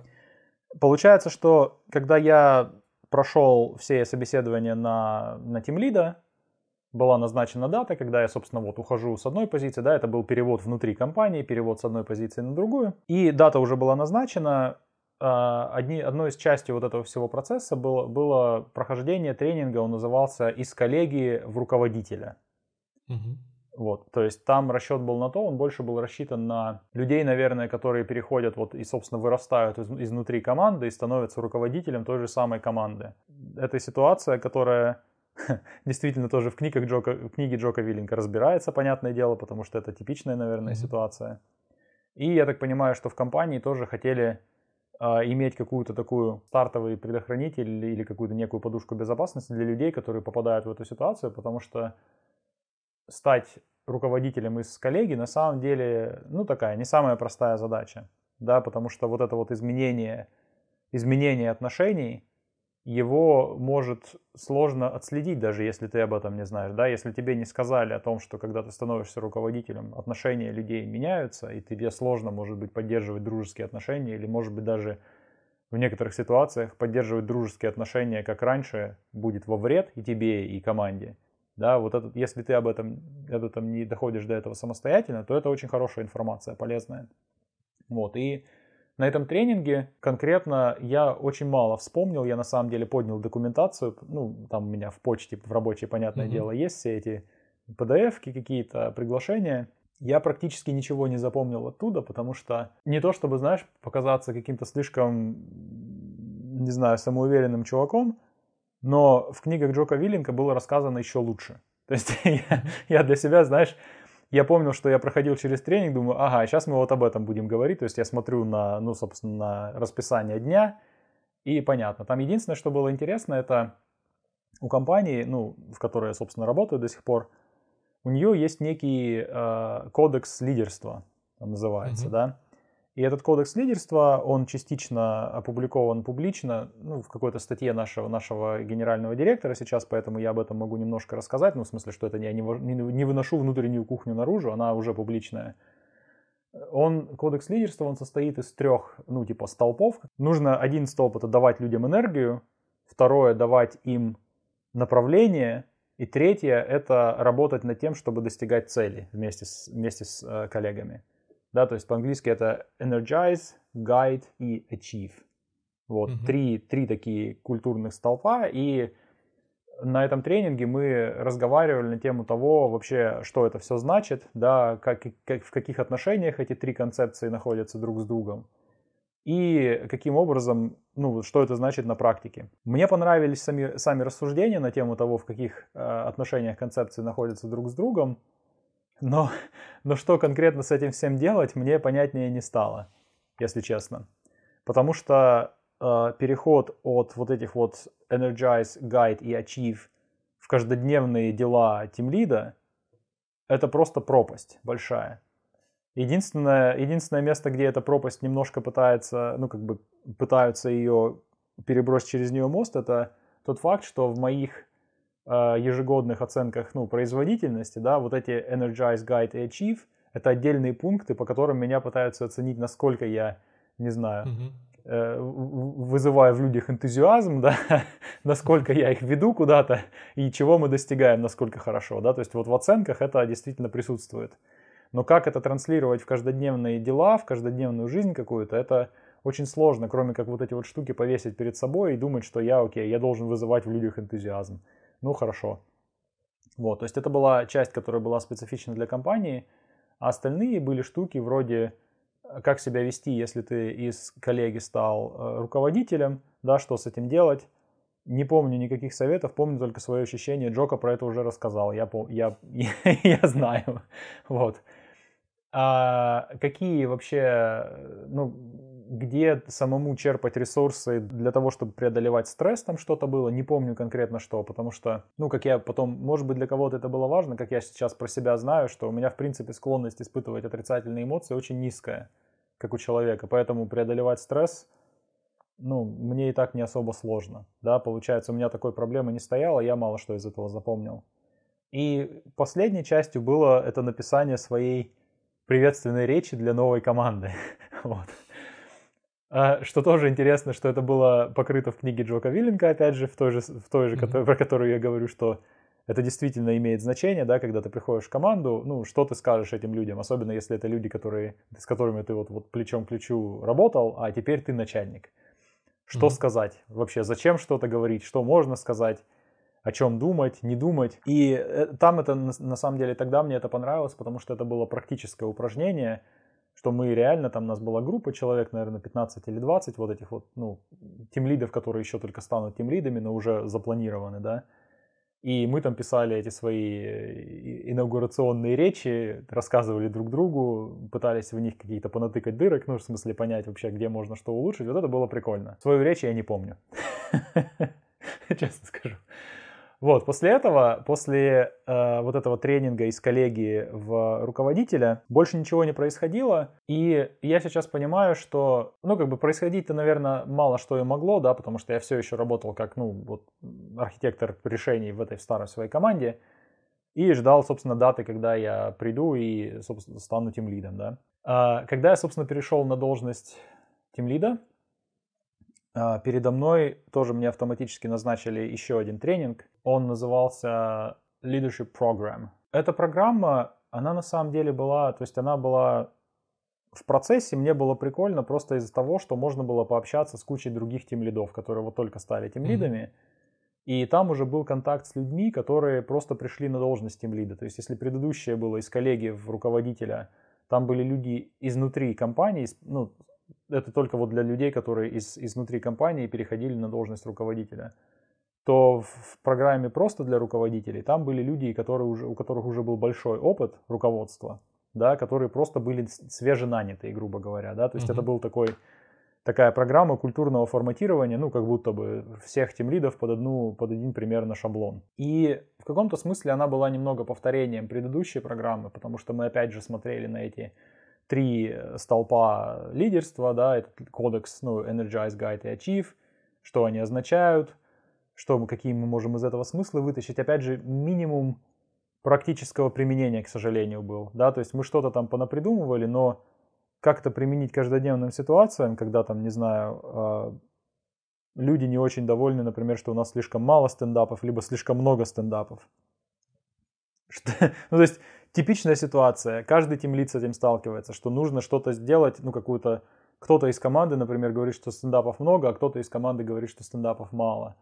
Получается, что когда я прошел все собеседования на, на тимлида, была назначена дата, когда я, собственно, вот ухожу с одной позиции, да, это был перевод внутри компании, перевод с одной позиции на другую, и дата уже была назначена, а, Одни, одной из частей вот этого всего процесса было, было прохождение тренинга, он назывался «Из коллеги в руководителя». Угу. Вот, то есть там расчет был на то, он больше был рассчитан на людей, наверное, которые переходят вот и, собственно, вырастают из, изнутри команды и становятся руководителем той же самой команды. Это ситуация, которая *laughs* действительно тоже в книгах Джока, в книге Джока Виллинга разбирается, понятное дело, потому что это типичная, наверное, mm-hmm. ситуация. И я так понимаю, что в компании тоже хотели э, иметь какую-то такую стартовый предохранитель или какую-то некую подушку безопасности для людей, которые попадают в эту ситуацию, потому что стать руководителем из коллеги на самом деле, ну, такая не самая простая задача, да, потому что вот это вот изменение, изменение отношений, его может сложно отследить, даже если ты об этом не знаешь, да, если тебе не сказали о том, что когда ты становишься руководителем, отношения людей меняются, и тебе сложно, может быть, поддерживать дружеские отношения, или, может быть, даже в некоторых ситуациях поддерживать дружеские отношения, как раньше, будет во вред и тебе, и команде, да, вот этот, если ты об этом, об этом не доходишь до этого самостоятельно, то это очень хорошая информация, полезная. Вот, и на этом тренинге конкретно я очень мало вспомнил, я на самом деле поднял документацию, ну, там у меня в почте, в рабочей, понятное mm-hmm. дело, есть все эти pdf какие-то, приглашения. Я практически ничего не запомнил оттуда, потому что не то чтобы, знаешь, показаться каким-то слишком, не знаю, самоуверенным чуваком, Но в книгах Джока Виллинга было рассказано еще лучше. *laughs* То есть я, я для себя, знаешь, я помнил, что я проходил через тренинг, думаю, ага, сейчас мы вот об этом будем говорить. То есть я смотрю на, ну, собственно, на расписание дня, и понятно. Там единственное, что было интересно, это у компании, ну, в которой я, собственно, работаю до сих пор, у нее есть некий э, кодекс лидерства, он называется, mm-hmm. да. И этот кодекс лидерства, он частично опубликован публично, ну, в какой-то статье нашего, нашего генерального директора сейчас, поэтому я об этом могу немножко рассказать, ну, в смысле, что это я не, не, выношу внутреннюю кухню наружу, она уже публичная. Он, кодекс лидерства, он состоит из трех, ну, типа, столпов. Нужно один столб это давать людям энергию, второе давать им направление, и третье это работать над тем, чтобы достигать цели вместе с, вместе с э, коллегами. Да, то есть по-английски это energize, guide и achieve. Вот, mm-hmm. три, три такие культурных столпа, и на этом тренинге мы разговаривали на тему того вообще, что это все значит, да, как, как, в каких отношениях эти три концепции находятся друг с другом и каким образом, ну, что это значит на практике. Мне понравились сами, сами рассуждения на тему того, в каких э, отношениях концепции находятся друг с другом, но, но что конкретно с этим всем делать, мне понятнее не стало, если честно. Потому что э, переход от вот этих вот Energize, Guide и Achieve в каждодневные дела тимлида это просто пропасть большая. Единственное, единственное место, где эта пропасть немножко пытается, ну, как бы пытаются ее перебросить через нее мост, это тот факт, что в моих ежегодных оценках, ну, производительности, да, вот эти Energize, Guide и Achieve, это отдельные пункты, по которым меня пытаются оценить, насколько я, не знаю, mm-hmm вызываю в людях энтузиазм, *laughs* да, насколько я их веду куда-то и чего мы достигаем, насколько хорошо, да, то есть вот в оценках это действительно присутствует. Но как это транслировать в каждодневные дела, в каждодневную жизнь какую-то, это очень сложно, кроме как вот эти вот штуки повесить перед собой и думать, что я, окей, я должен вызывать в людях энтузиазм. Ну, хорошо. Вот, то есть это была часть, которая была специфична для компании, а остальные были штуки вроде э, как себя вести, если ты из коллеги стал э, руководителем, да, что с этим делать. Не помню никаких советов, помню только свое ощущение. Джока про это уже рассказал, я, я, я, *laughs* я знаю. Вот. А какие вообще, ну, где самому черпать ресурсы для того, чтобы преодолевать стресс, там что-то было, не помню конкретно что, потому что, ну, как я потом, может быть, для кого-то это было важно, как я сейчас про себя знаю, что у меня, в принципе, склонность испытывать отрицательные эмоции очень низкая, как у человека, поэтому преодолевать стресс, ну, мне и так не особо сложно, да, получается, у меня такой проблемы не стояло, я мало что из этого запомнил. И последней частью было это написание своей приветственной речи для новой команды. *laughs* вот. А, что тоже интересно, что это было покрыто в книге Джока Вилленка, опять же, в той же, в той же mm-hmm. *laughs* про которую я говорю, что это действительно имеет значение, да, когда ты приходишь в команду, ну, что ты скажешь этим людям, особенно если это люди, которые, с которыми ты вот, вот плечом к плечу работал, а теперь ты начальник. Что mm-hmm. сказать вообще, зачем что-то говорить, что можно сказать, о чем думать, не думать. И э, там это, на самом деле, тогда мне это понравилось, потому что это было практическое упражнение, что мы реально, там у нас была группа человек, наверное, 15 или 20 вот этих вот, ну, тимлидов, которые еще только станут тимлидами, но уже запланированы, да. И мы там писали эти свои э, инаугурационные речи, рассказывали друг другу, пытались в них какие-то понатыкать дырок, ну, в смысле понять вообще, где можно что улучшить. Вот это было прикольно. Свою речь я не помню. *laughs* Честно скажу. Вот, после этого, после э, вот этого тренинга из коллегии в руководителя, больше ничего не происходило. И я сейчас понимаю, что, ну, как бы происходить-то, наверное, мало что и могло, да, потому что я все еще работал как, ну, вот, архитектор решений в этой старой своей команде. И ждал, собственно, даты, когда я приду и, собственно, стану тем лидом, да. А, когда я, собственно, перешел на должность тем лида, передо мной тоже мне автоматически назначили еще один тренинг. Он назывался Leadership Program. Эта программа, она на самом деле была, то есть она была в процессе, мне было прикольно просто из-за того, что можно было пообщаться с кучей других тим-лидов, которые вот только стали тим-лидами. Mm-hmm. И там уже был контакт с людьми, которые просто пришли на должность тим-лида. То есть если предыдущее было из коллеги в руководителя, там были люди изнутри компании, ну, это только вот для людей, которые из, изнутри компании переходили на должность руководителя, то в программе просто для руководителей там были люди, которые уже, у которых уже был большой опыт руководства, да, которые просто были свеженанятые, грубо говоря, да, то есть mm-hmm. это был такой такая программа культурного форматирования, ну, как будто бы всех тимлидов под, одну, под один примерно шаблон. И в каком-то смысле она была немного повторением предыдущей программы, потому что мы опять же смотрели на эти три столпа лидерства, да, этот кодекс, ну, Energize, Guide и Achieve, что они означают, что мы, какие мы можем из этого смыслы вытащить. Опять же, минимум практического применения, к сожалению, был, да, то есть мы что-то там понапридумывали, но как-то применить каждодневным ситуациям, когда там, не знаю, а, люди не очень довольны, например, что у нас слишком мало стендапов, либо слишком много стендапов. Что, *laughs* ну, то есть типичная ситуация. Каждый тимлид с этим сталкивается, что нужно что-то сделать, ну, какую-то... Кто-то из команды, например, говорит, что стендапов много, а кто-то из команды говорит, что стендапов мало.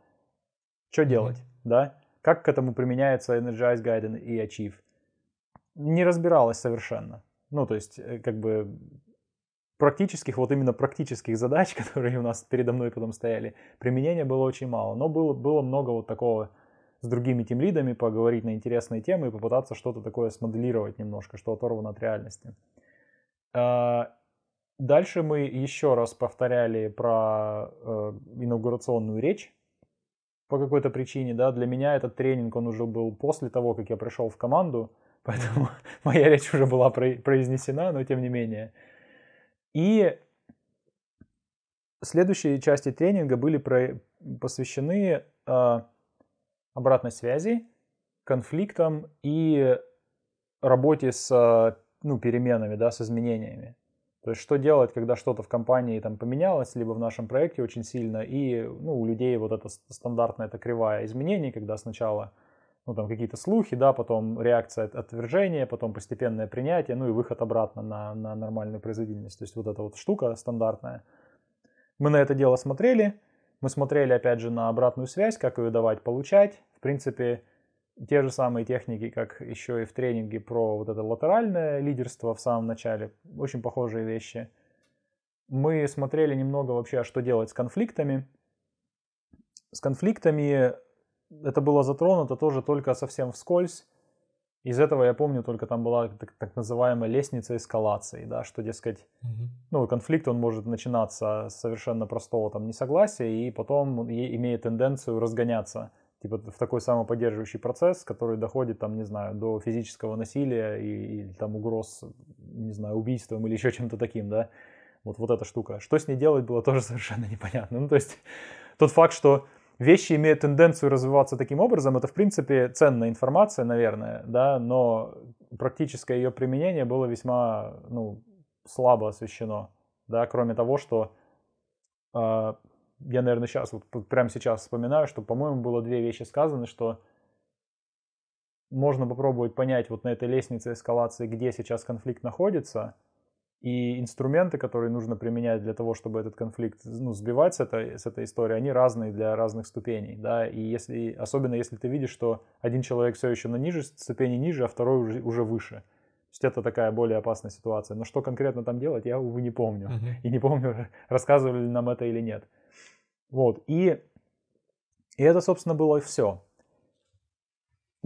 Что делать, mm-hmm. да? Как к этому применяется Energize Guide и Achieve? Не разбиралась совершенно. Ну, то есть, э, как бы практических, вот именно практических *laughs* задач, которые у нас передо мной потом стояли, применения было очень мало. Но было, было много вот такого с другими тимлидами, поговорить на интересные темы и попытаться что-то такое смоделировать немножко, что оторвано от реальности. А, дальше мы еще раз повторяли про э, инаугурационную речь по какой-то причине. Да? Для меня этот тренинг, он уже был после того, как я пришел в команду, *laughs* поэтому моя речь уже была произнесена, но тем не менее. И следующие части тренинга были посвящены э, обратной связи, конфликтам и работе с ну, переменами, да, с изменениями. То есть что делать, когда что-то в компании там поменялось, либо в нашем проекте очень сильно, и ну, у людей вот эта стандартная эта кривая изменений, когда сначала ну, там какие-то слухи, да, потом реакция отвержения, потом постепенное принятие, ну и выход обратно на, на нормальную производительность. То есть вот эта вот штука стандартная. Мы на это дело смотрели, мы смотрели опять же на обратную связь, как ее давать, получать. В принципе, те же самые техники, как еще и в тренинге про вот это латеральное лидерство в самом начале. Очень похожие вещи. Мы смотрели немного вообще, что делать с конфликтами. С конфликтами это было затронуто тоже только совсем вскользь. Из этого я помню, только там была так, так называемая лестница эскалации, да, что, дескать, угу. ну, конфликт, он может начинаться с совершенно простого там несогласия и потом имеет тенденцию разгоняться, типа в такой самоподдерживающий процесс, который доходит там, не знаю, до физического насилия и, или там угроз, не знаю, убийством или еще чем-то таким, да, вот, вот эта штука. Что с ней делать было тоже совершенно *laughs* непонятно. Ну, то есть тот факт, что вещи имеют тенденцию развиваться таким образом, это, в принципе, ценная информация, наверное, да, но практическое ее применение было весьма, ну, слабо освещено, да, кроме того, что э, я, наверное, сейчас, вот прямо сейчас вспоминаю, что, по-моему, было две вещи сказаны, что можно попробовать понять вот на этой лестнице эскалации, где сейчас конфликт находится – и инструменты, которые нужно применять для того, чтобы этот конфликт ну, сбивать с этой, с этой истории, они разные для разных ступеней. Да? И если, особенно если ты видишь, что один человек все еще на ниже, ступени ниже, а второй уже, уже выше. То есть это такая более опасная ситуация. Но что конкретно там делать, я, увы, не помню. Uh-huh. И не помню, *laughs* рассказывали ли нам это или нет. Вот. И, и это, собственно, было все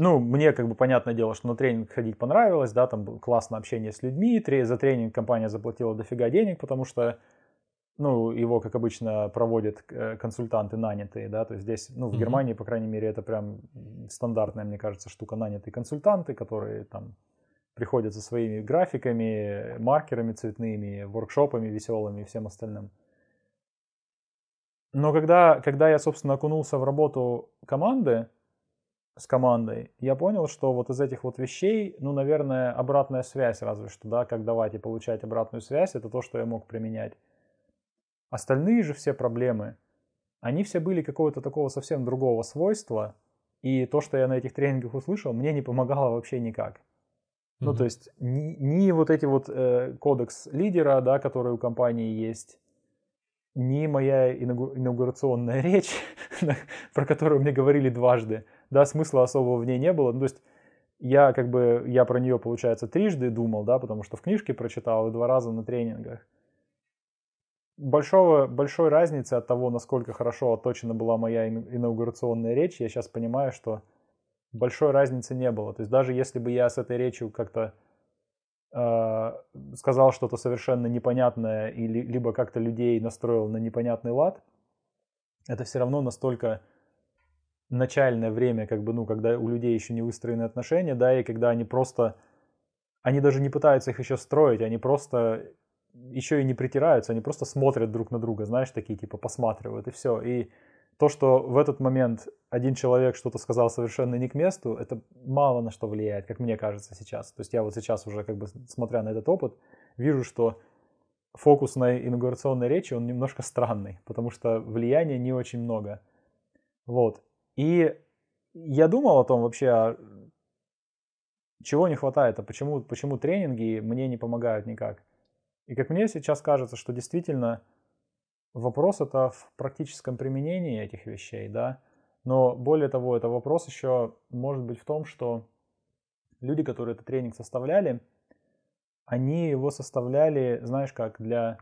ну, мне как бы понятное дело, что на тренинг ходить понравилось, да, там было классное общение с людьми, за тренинг компания заплатила дофига денег, потому что, ну, его, как обычно, проводят э, консультанты нанятые, да, то есть здесь, ну, в mm-hmm. Германии, по крайней мере, это прям стандартная, мне кажется, штука, нанятые консультанты, которые там приходят со своими графиками, маркерами цветными, воркшопами веселыми и всем остальным. Но когда, когда я, собственно, окунулся в работу команды, с командой, я понял, что вот из этих вот вещей, ну, наверное, обратная связь разве что, да, как давать и получать обратную связь, это то, что я мог применять. Остальные же все проблемы, они все были какого-то такого совсем другого свойства, и то, что я на этих тренингах услышал, мне не помогало вообще никак. Mm-hmm. Ну, то есть ни, ни вот эти вот э, кодекс лидера, да, который у компании есть, ни моя инаугурационная *laughs* речь, *laughs* про которую мне говорили дважды, да, смысла особого в ней не было. Ну, то есть я как бы, я про нее, получается, трижды думал, да, потому что в книжке прочитал и два раза на тренингах. большого, большой разницы от того, насколько хорошо отточена была моя инаугурационная речь, я сейчас понимаю, что большой разницы не было. То есть даже если бы я с этой речью как-то э, сказал что-то совершенно непонятное или либо как-то людей настроил на непонятный лад, это все равно настолько начальное время, как бы, ну, когда у людей еще не выстроены отношения, да, и когда они просто, они даже не пытаются их еще строить, они просто еще и не притираются, они просто смотрят друг на друга, знаешь, такие типа посматривают и все. И то, что в этот момент один человек что-то сказал совершенно не к месту, это мало на что влияет, как мне кажется сейчас. То есть я вот сейчас уже, как бы, смотря на этот опыт, вижу, что фокус на инаугурационной речи, он немножко странный, потому что влияния не очень много. Вот. И я думал о том вообще, а чего не хватает, а почему, почему тренинги мне не помогают никак. И как мне сейчас кажется, что действительно вопрос это в практическом применении этих вещей, да. Но более того, это вопрос еще может быть в том, что люди, которые этот тренинг составляли, они его составляли, знаешь как, для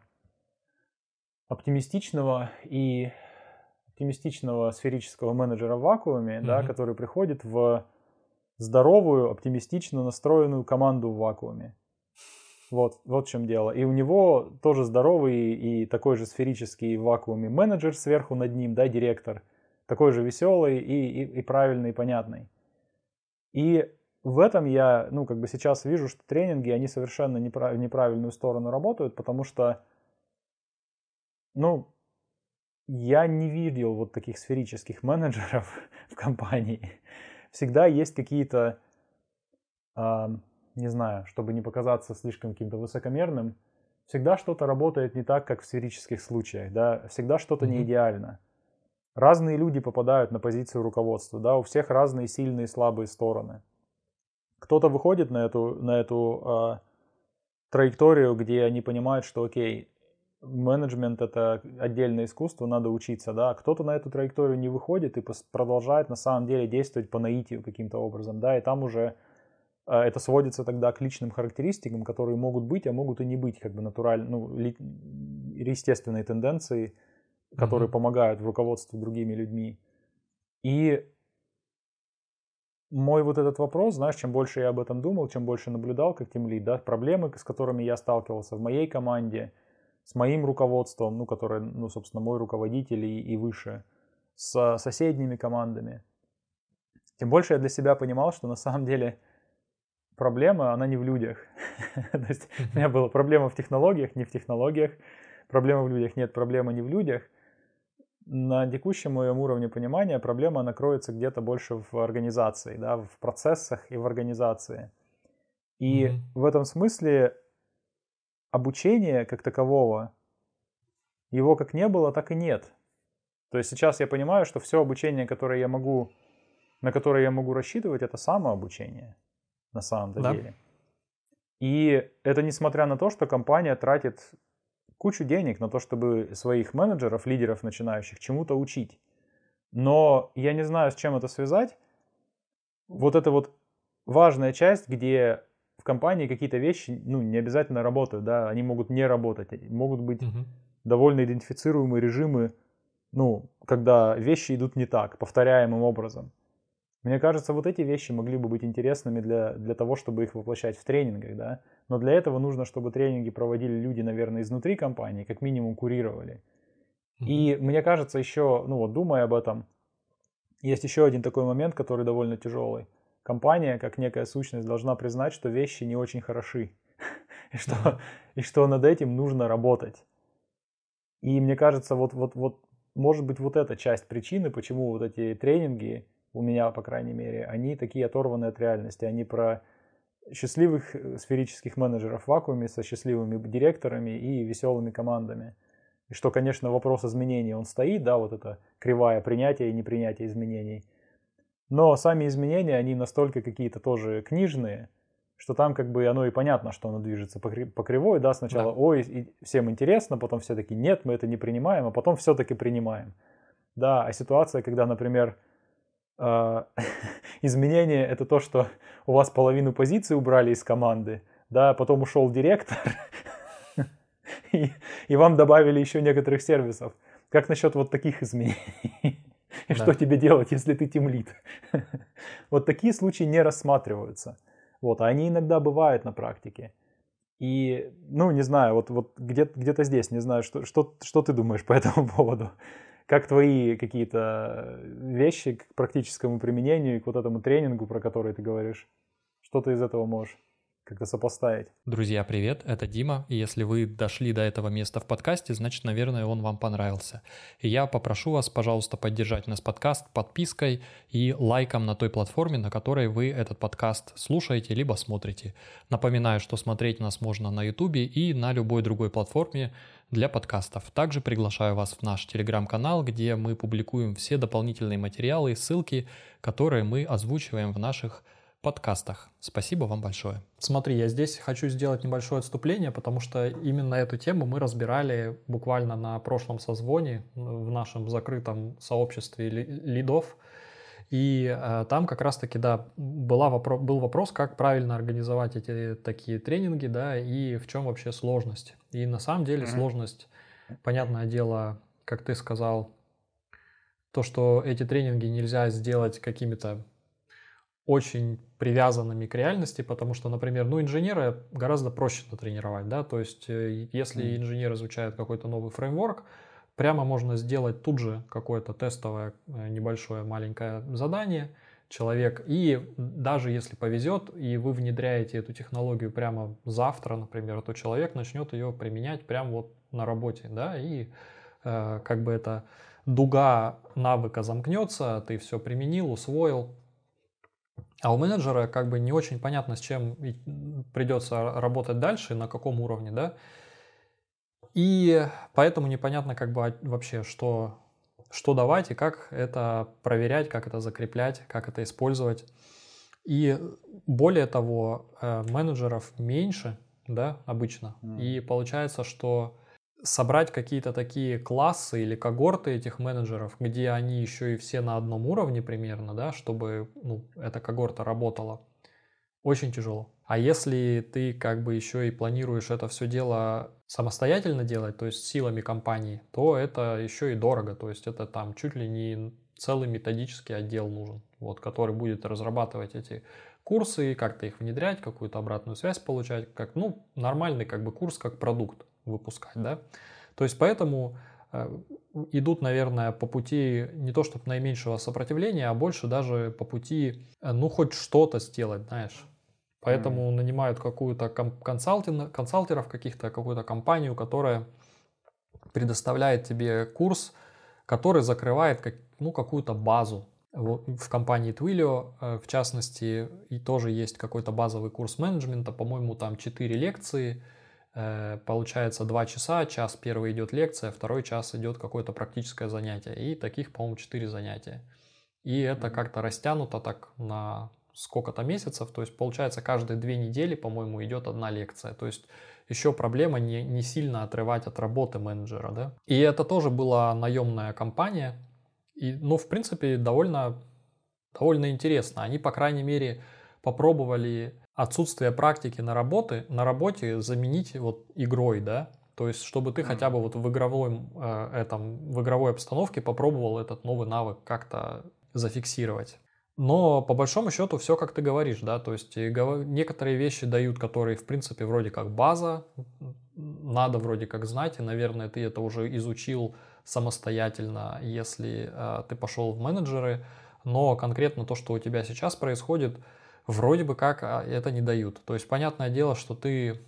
оптимистичного и оптимистичного сферического менеджера в вакууме, mm-hmm. да, который приходит в здоровую, оптимистично настроенную команду в вакууме. Вот, вот в чем дело. И у него тоже здоровый и такой же сферический в вакууме менеджер сверху над ним, да, директор. Такой же веселый и, и, и правильный, и понятный. И в этом я, ну, как бы сейчас вижу, что тренинги, они совершенно неправ, неправильную сторону работают, потому что, ну, я не видел вот таких сферических менеджеров *laughs* в компании. Всегда есть какие-то не знаю, чтобы не показаться слишком каким-то высокомерным, всегда что-то работает не так, как в сферических случаях, да, всегда что-то mm-hmm. не идеально. Разные люди попадают на позицию руководства, да, у всех разные сильные и слабые стороны. Кто-то выходит на эту, на эту э, траекторию, где они понимают, что окей, менеджмент это отдельное искусство, надо учиться, да. Кто-то на эту траекторию не выходит и продолжает на самом деле действовать по наитию каким-то образом, да, и там уже а, это сводится тогда к личным характеристикам, которые могут быть, а могут и не быть как бы натурально, ну, ли, естественной тенденцией, которые mm-hmm. помогают в руководстве другими людьми. И мой вот этот вопрос, знаешь, чем больше я об этом думал, чем больше наблюдал как тимлид, да, проблемы, с которыми я сталкивался в моей команде, с моим руководством, ну, которое, ну, собственно, мой руководитель и, и выше, с соседними командами, тем больше я для себя понимал, что на самом деле проблема, она не в людях. *laughs* То есть у меня была проблема в технологиях, не в технологиях. Проблема в людях, нет, проблема не в людях. На текущем моем уровне понимания проблема накроется где-то больше в организации, да, в процессах и в организации. И mm-hmm. в этом смысле обучение как такового, его как не было, так и нет. То есть сейчас я понимаю, что все обучение, которое я могу, на которое я могу рассчитывать, это самообучение на самом-то да. деле. И это несмотря на то, что компания тратит кучу денег на то, чтобы своих менеджеров, лидеров начинающих чему-то учить. Но я не знаю, с чем это связать. Вот это вот важная часть, где в компании какие-то вещи, ну, не обязательно работают, да, они могут не работать, могут быть угу. довольно идентифицируемые режимы, ну, когда вещи идут не так, повторяемым образом. Мне кажется, вот эти вещи могли бы быть интересными для, для того, чтобы их воплощать в тренингах, да. Но для этого нужно, чтобы тренинги проводили люди, наверное, изнутри компании, как минимум курировали. И мне кажется, еще, ну вот думая об этом, есть еще один такой момент, который довольно тяжелый. Компания, как некая сущность, должна признать, что вещи не очень хороши. *laughs* и, что, и что над этим нужно работать. И мне кажется, вот, вот, вот, может быть, вот эта часть причины, почему вот эти тренинги у меня, по крайней мере, они такие оторванные от реальности. Они про счастливых э, сферических менеджеров в вакууме со счастливыми директорами и веселыми командами. И что, конечно, вопрос изменений, он стоит, да, вот это кривая принятия и непринятия изменений. Но сами изменения, они настолько какие-то тоже книжные, что там как бы оно и понятно, что оно движется по, кривой, да, сначала, да. ой, и всем интересно, потом все таки нет, мы это не принимаем, а потом все-таки принимаем. Да, а ситуация, когда, например, а, *laughs* изменение это то, что у вас половину позиции убрали из команды, да, потом ушел директор, *laughs* и, и вам добавили еще некоторых сервисов. Как насчет вот таких изменений? *laughs* *laughs* И что тебе делать, если ты тимлит? *laughs* вот такие случаи не рассматриваются. Вот, а они иногда бывают на практике. И, ну, не знаю, вот, вот где-то, где-то здесь, не знаю, что, что, что ты думаешь по *laughs* этому поводу? Как твои какие-то вещи к практическому применению и к вот этому тренингу, про который ты говоришь? Что ты из этого можешь? Как-то сопоставить. Друзья, привет, это Дима, и если вы дошли до этого места в подкасте, значит, наверное, он вам понравился. И я попрошу вас, пожалуйста, поддержать нас подкаст подпиской и лайком на той платформе, на которой вы этот подкаст слушаете либо смотрите. Напоминаю, что смотреть нас можно на YouTube и на любой другой платформе для подкастов. Также приглашаю вас в наш телеграм-канал, где мы публикуем все дополнительные материалы и ссылки, которые мы озвучиваем в наших подкастах. Спасибо вам большое. Смотри, я здесь хочу сделать небольшое отступление, потому что именно эту тему мы разбирали буквально на прошлом созвоне в нашем закрытом сообществе лидов. И э, там как раз-таки, да, была вопро- был вопрос, как правильно организовать эти такие тренинги, да, и в чем вообще сложность. И на самом деле mm-hmm. сложность, понятное дело, как ты сказал, то, что эти тренинги нельзя сделать какими-то очень привязанными к реальности, потому что, например, ну, инженера гораздо проще натренировать, да, то есть э, если инженер изучает какой-то новый фреймворк, прямо можно сделать тут же какое-то тестовое э, небольшое маленькое задание, человек, и даже если повезет, и вы внедряете эту технологию прямо завтра, например, то человек начнет ее применять прямо вот на работе, да, и э, как бы эта дуга навыка замкнется, ты все применил, усвоил, а у менеджера как бы не очень понятно, с чем придется работать дальше, на каком уровне, да. И поэтому непонятно как бы вообще, что, что давать и как это проверять, как это закреплять, как это использовать. И более того, э, менеджеров меньше, да, обычно. Mm. И получается, что собрать какие-то такие классы или когорты этих менеджеров, где они еще и все на одном уровне примерно, да, чтобы ну, эта когорта работала, очень тяжело. А если ты как бы еще и планируешь это все дело самостоятельно делать, то есть силами компании, то это еще и дорого. То есть это там чуть ли не целый методический отдел нужен, вот, который будет разрабатывать эти курсы, как-то их внедрять, какую-то обратную связь получать, как, ну, нормальный как бы курс, как продукт выпускать, да. То есть поэтому э, идут, наверное, по пути не то чтобы наименьшего сопротивления, а больше даже по пути, э, ну, хоть что-то сделать, знаешь. Поэтому mm-hmm. нанимают какую-то консалтинг, консалтеров каких-то, какую-то компанию, которая предоставляет тебе курс, который закрывает как, ну, какую-то базу. В компании Twilio, э, в частности, и тоже есть какой-то базовый курс менеджмента, по-моему, там 4 лекции – Э, получается два часа, час первый идет лекция, второй час идет какое-то практическое занятие. И таких, по-моему, четыре занятия. И это как-то растянуто так на сколько-то месяцев. То есть, получается, каждые две недели, по-моему, идет одна лекция. То есть, еще проблема не, не сильно отрывать от работы менеджера. Да? И это тоже была наемная компания. И, ну, в принципе, довольно, довольно интересно. Они, по крайней мере, попробовали отсутствие практики на, работе, на работе заменить вот игрой, да, то есть, чтобы ты хотя бы вот в игровой, э, этом, в игровой обстановке попробовал этот новый навык как-то зафиксировать. Но по большому счету все, как ты говоришь, да, то есть некоторые вещи дают, которые, в принципе, вроде как база, надо вроде как знать, и, наверное, ты это уже изучил самостоятельно, если э, ты пошел в менеджеры, но конкретно то, что у тебя сейчас происходит – вроде бы как а, это не дают. То есть понятное дело, что ты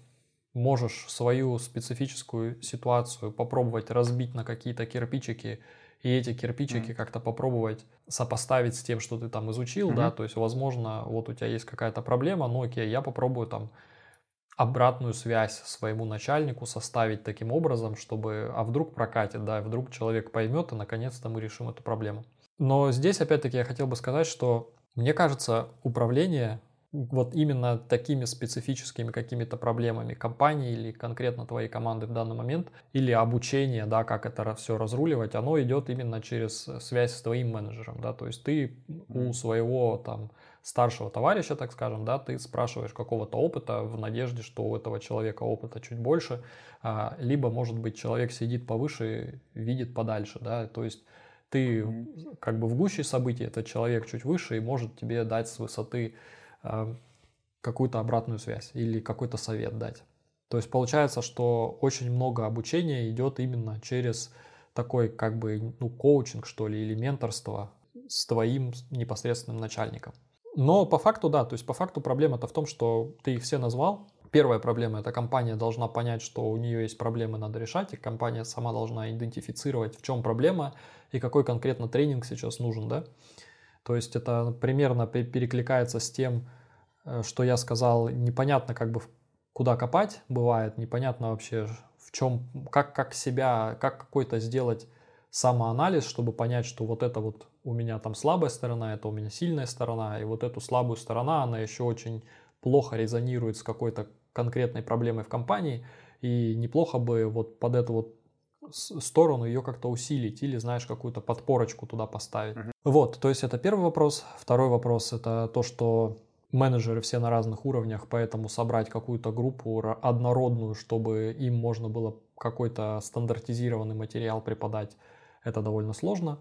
можешь свою специфическую ситуацию попробовать разбить на какие-то кирпичики, и эти кирпичики mm. как-то попробовать сопоставить с тем, что ты там изучил, mm-hmm. да, то есть, возможно, вот у тебя есть какая-то проблема, ну окей, я попробую там обратную связь своему начальнику составить таким образом, чтобы, а вдруг прокатит, да, вдруг человек поймет, и наконец-то мы решим эту проблему. Но здесь, опять-таки, я хотел бы сказать, что мне кажется, управление вот именно такими специфическими какими-то проблемами компании или конкретно твоей команды в данный момент, или обучение, да, как это все разруливать, оно идет именно через связь с твоим менеджером, да, то есть ты у своего там старшего товарища, так скажем, да, ты спрашиваешь какого-то опыта в надежде, что у этого человека опыта чуть больше, а, либо, может быть, человек сидит повыше, видит подальше, да, то есть ты как бы в гуще событий, этот человек чуть выше и может тебе дать с высоты а, какую-то обратную связь или какой-то совет дать. То есть получается, что очень много обучения идет именно через такой как бы ну, коучинг, что ли, или менторство с твоим непосредственным начальником. Но по факту, да, то есть по факту проблема-то в том, что ты их все назвал. Первая проблема – это компания должна понять, что у нее есть проблемы, надо решать, и компания сама должна идентифицировать, в чем проблема и какой конкретно тренинг сейчас нужен, да. То есть это примерно перекликается с тем, э, что я сказал, непонятно как бы куда копать бывает, непонятно вообще в чем, как, как себя, как какой-то сделать самоанализ, чтобы понять, что вот это вот у меня там слабая сторона, это у меня сильная сторона, и вот эту слабую сторону, она еще очень плохо резонирует с какой-то конкретной проблемой в компании, и неплохо бы вот под эту вот сторону ее как-то усилить или, знаешь, какую-то подпорочку туда поставить. Uh-huh. Вот, то есть это первый вопрос. Второй вопрос это то, что менеджеры все на разных уровнях, поэтому собрать какую-то группу однородную, чтобы им можно было какой-то стандартизированный материал преподать, это довольно сложно.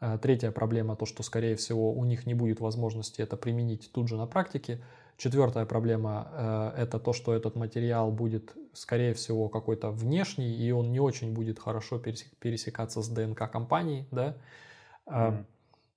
Э, третья проблема, то, что, скорее всего, у них не будет возможности это применить тут же на практике. Четвертая проблема э, – это то, что этот материал будет, скорее всего, какой-то внешний, и он не очень будет хорошо пересекаться с ДНК компании. Да? Mm-hmm.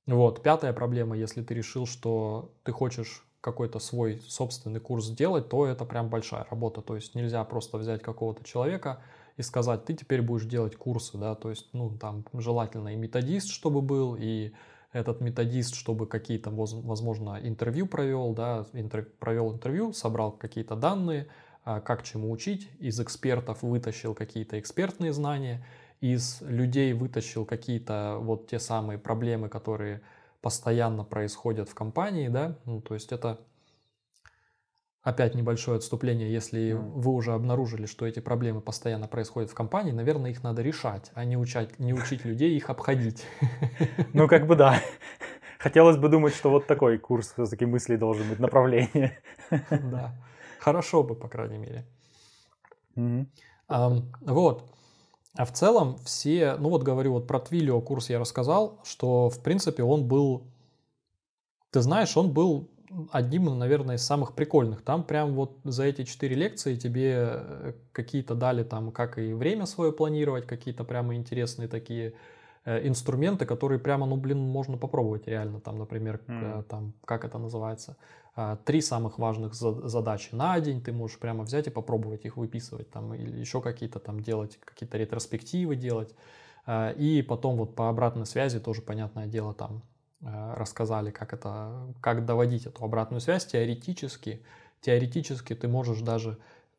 Вот. Пятая проблема, если ты решил, что ты хочешь какой-то свой собственный курс сделать, то это прям большая работа. То есть нельзя просто взять какого-то человека – и сказать, ты теперь будешь делать курсы, да, то есть, ну, там, желательно и методист, чтобы был, и этот методист, чтобы какие-то, возможно, интервью провел, да, интер, провел интервью, собрал какие-то данные, а, как чему учить, из экспертов вытащил какие-то экспертные знания, из людей вытащил какие-то вот те самые проблемы, которые постоянно происходят в компании, да, ну, то есть это опять небольшое отступление, если вы уже обнаружили, что эти проблемы постоянно происходят в компании, наверное, их надо решать, а не учать, не учить людей их обходить. *laughs* Ну, как бы да. Хотелось бы думать, что вот такой курс все-таки мыслей должен быть, направление. *laughs* Да. Хорошо бы, по крайней мере. Вот. А в целом все, ну вот говорю, вот про Твилио курс я рассказал, что в принципе он был, ты знаешь, он был одним, наверное, из самых прикольных. Там прям вот за эти четыре лекции тебе э, какие-то дали там, как и время свое планировать, какие-то прямо интересные такие э, инструменты, которые прямо, ну, блин, можно попробовать реально. Там, например, mm. там, как это называется, а, три самых важных задачи на день, ты можешь прямо взять и попробовать их выписывать, там, или еще какие-то там делать, какие-то ретроспективы делать. А, и потом вот по обратной связи тоже, понятное дело, там рассказали, как это, как доводить эту обратную связь теоретически. Теоретически ты можешь даже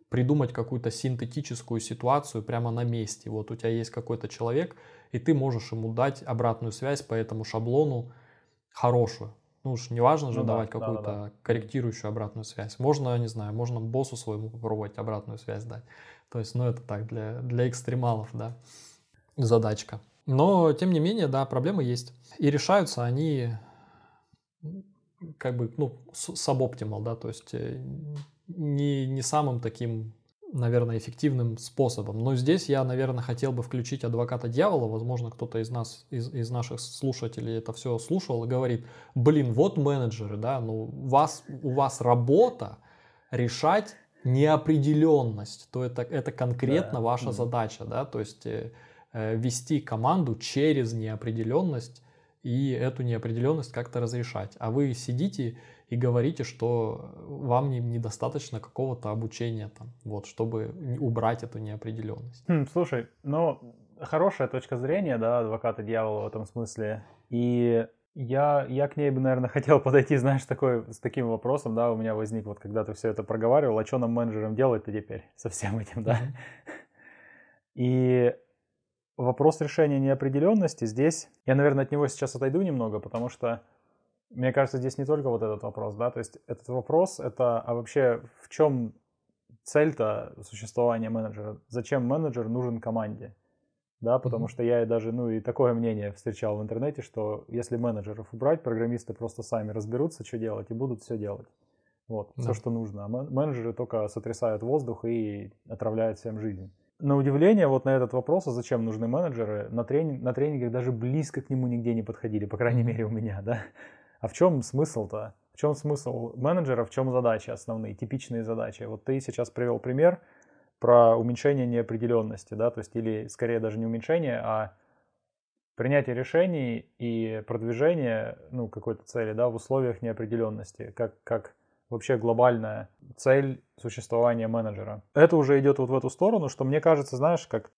придумать какую-то синтетическую ситуацию прямо на месте. Вот у тебя есть какой-то человек, и ты можешь ему дать обратную связь по этому шаблону хорошую. Ну уж не важно же ну, давать да, какую-то да, да. корректирующую обратную связь. Можно, не знаю, можно боссу своему попробовать обратную связь дать. То есть, ну это так, для, для экстремалов, да, задачка. Но, тем не менее, да, проблемы есть. И решаются они как бы, ну, сабоптимал, да, то есть э, не, не самым таким, наверное, эффективным способом. Но здесь я, наверное, хотел бы включить адвоката дьявола. Возможно, кто-то из нас, из, из наших слушателей это все слушал и говорит, блин, вот менеджеры, да, ну, у вас, у вас работа решать неопределенность, то это, это конкретно да. ваша mm-hmm. задача, да, то есть Э, вести команду через неопределенность и эту неопределенность как-то разрешать. А вы сидите и говорите, что вам не, недостаточно какого-то обучения, там, вот, чтобы убрать эту неопределенность. Хм, слушай, ну, хорошая точка зрения, да, адвоката дьявола в этом смысле. И я, я к ней бы, наверное, *laughs* хотел подойти, знаешь, такой, с таким вопросом, да, у меня возник, вот когда ты все это проговаривал, а что нам менеджерам делать-то теперь со всем этим, да? И вопрос решения неопределенности здесь, я, наверное, от него сейчас отойду немного, потому что Мне кажется, здесь не только вот этот вопрос, да, то есть этот вопрос это, а вообще в чем цель-то существования менеджера? Зачем менеджер нужен команде? Да, потому mm-hmm. что я даже, ну, и такое мнение встречал в интернете, что если менеджеров убрать, программисты просто сами разберутся, что делать, и будут все делать. Вот, да. все, что нужно. А менеджеры только сотрясают воздух и отравляют всем жизнь. На удивление, вот на этот вопрос, а зачем нужны менеджеры, на, тренинг, на тренингах даже близко к нему нигде не подходили, по крайней мере у меня, да. А в чем смысл-то? В чем смысл менеджера, в чем задачи основные, типичные задачи? Вот ты сейчас привел пример – про уменьшение неопределенности, да, то есть или скорее даже не уменьшение, а принятие решений и продвижение ну, какой-то цели да, в условиях неопределенности, как, как вообще глобальная цель существования менеджера. Это уже идет вот в эту сторону, что мне кажется, знаешь, как,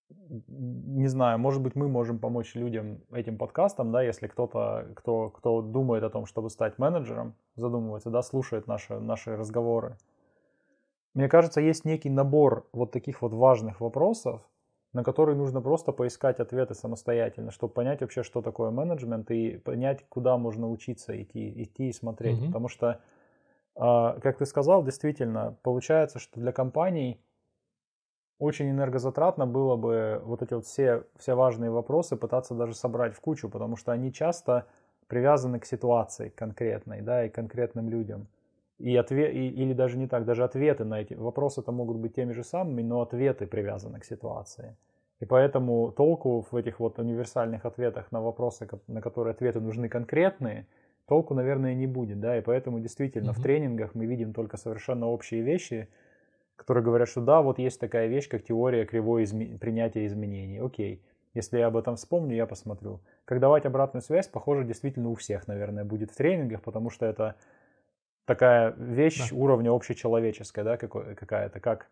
не знаю, может быть, мы можем помочь людям этим подкастом, да, если кто-то, кто, кто думает о том, чтобы стать менеджером, задумывается, да, слушает наши, наши разговоры, мне кажется, есть некий набор вот таких вот важных вопросов, на которые нужно просто поискать ответы самостоятельно, чтобы понять вообще, что такое менеджмент и понять, куда можно учиться идти, идти и смотреть. Угу. Потому что, как ты сказал, действительно, получается, что для компаний очень энергозатратно было бы вот эти вот все, все важные вопросы пытаться даже собрать в кучу, потому что они часто привязаны к ситуации конкретной, да, и конкретным людям. И ответ, и, или даже не так, даже ответы на эти вопросы это могут быть теми же самыми, но ответы привязаны к ситуации. И поэтому толку в этих вот универсальных ответах на вопросы, на которые ответы нужны конкретные, толку, наверное, не будет, да, и поэтому действительно угу. в тренингах мы видим только совершенно общие вещи, которые говорят, что да, вот есть такая вещь, как теория кривой изме... принятия изменений. Окей, если я об этом вспомню, я посмотрю. Как давать обратную связь, похоже, действительно у всех, наверное, будет в тренингах, потому что это такая вещь да. уровня общечеловеческая, да, какая-то, как,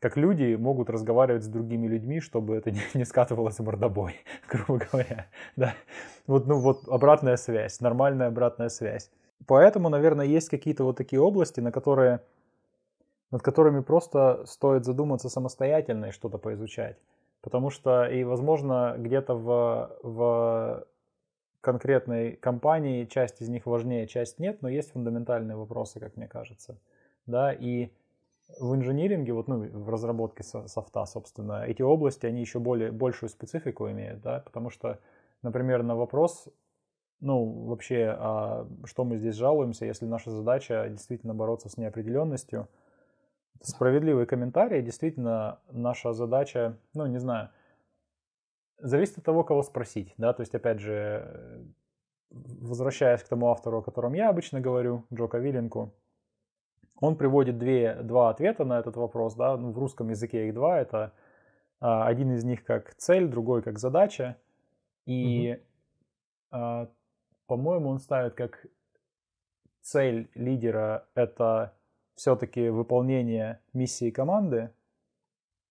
как люди могут разговаривать с другими людьми, чтобы это *laughs* не, скатывалось в мордобой, *laughs* грубо говоря, *laughs* да. Вот, ну, вот обратная связь, нормальная обратная связь. Поэтому, наверное, есть какие-то вот такие области, на которые, над которыми просто стоит задуматься самостоятельно и что-то поизучать. Потому что, и, возможно, где-то в, в конкретной компании, часть из них важнее, часть нет, но есть фундаментальные вопросы, как мне кажется. Да, и в инжиниринге, вот, ну, в разработке софта, собственно, эти области, они еще более, большую специфику имеют, да, потому что, например, на вопрос, ну, вообще, а что мы здесь жалуемся, если наша задача действительно бороться с неопределенностью, справедливый комментарий, действительно, наша задача, ну, не знаю, Зависит от того, кого спросить, да, то есть, опять же, возвращаясь к тому автору, о котором я обычно говорю, Джока Виленку, он приводит две, два ответа на этот вопрос, да, ну, в русском языке их два, это а, один из них как цель, другой как задача, и, угу. а, по-моему, он ставит как цель лидера это все-таки выполнение миссии команды,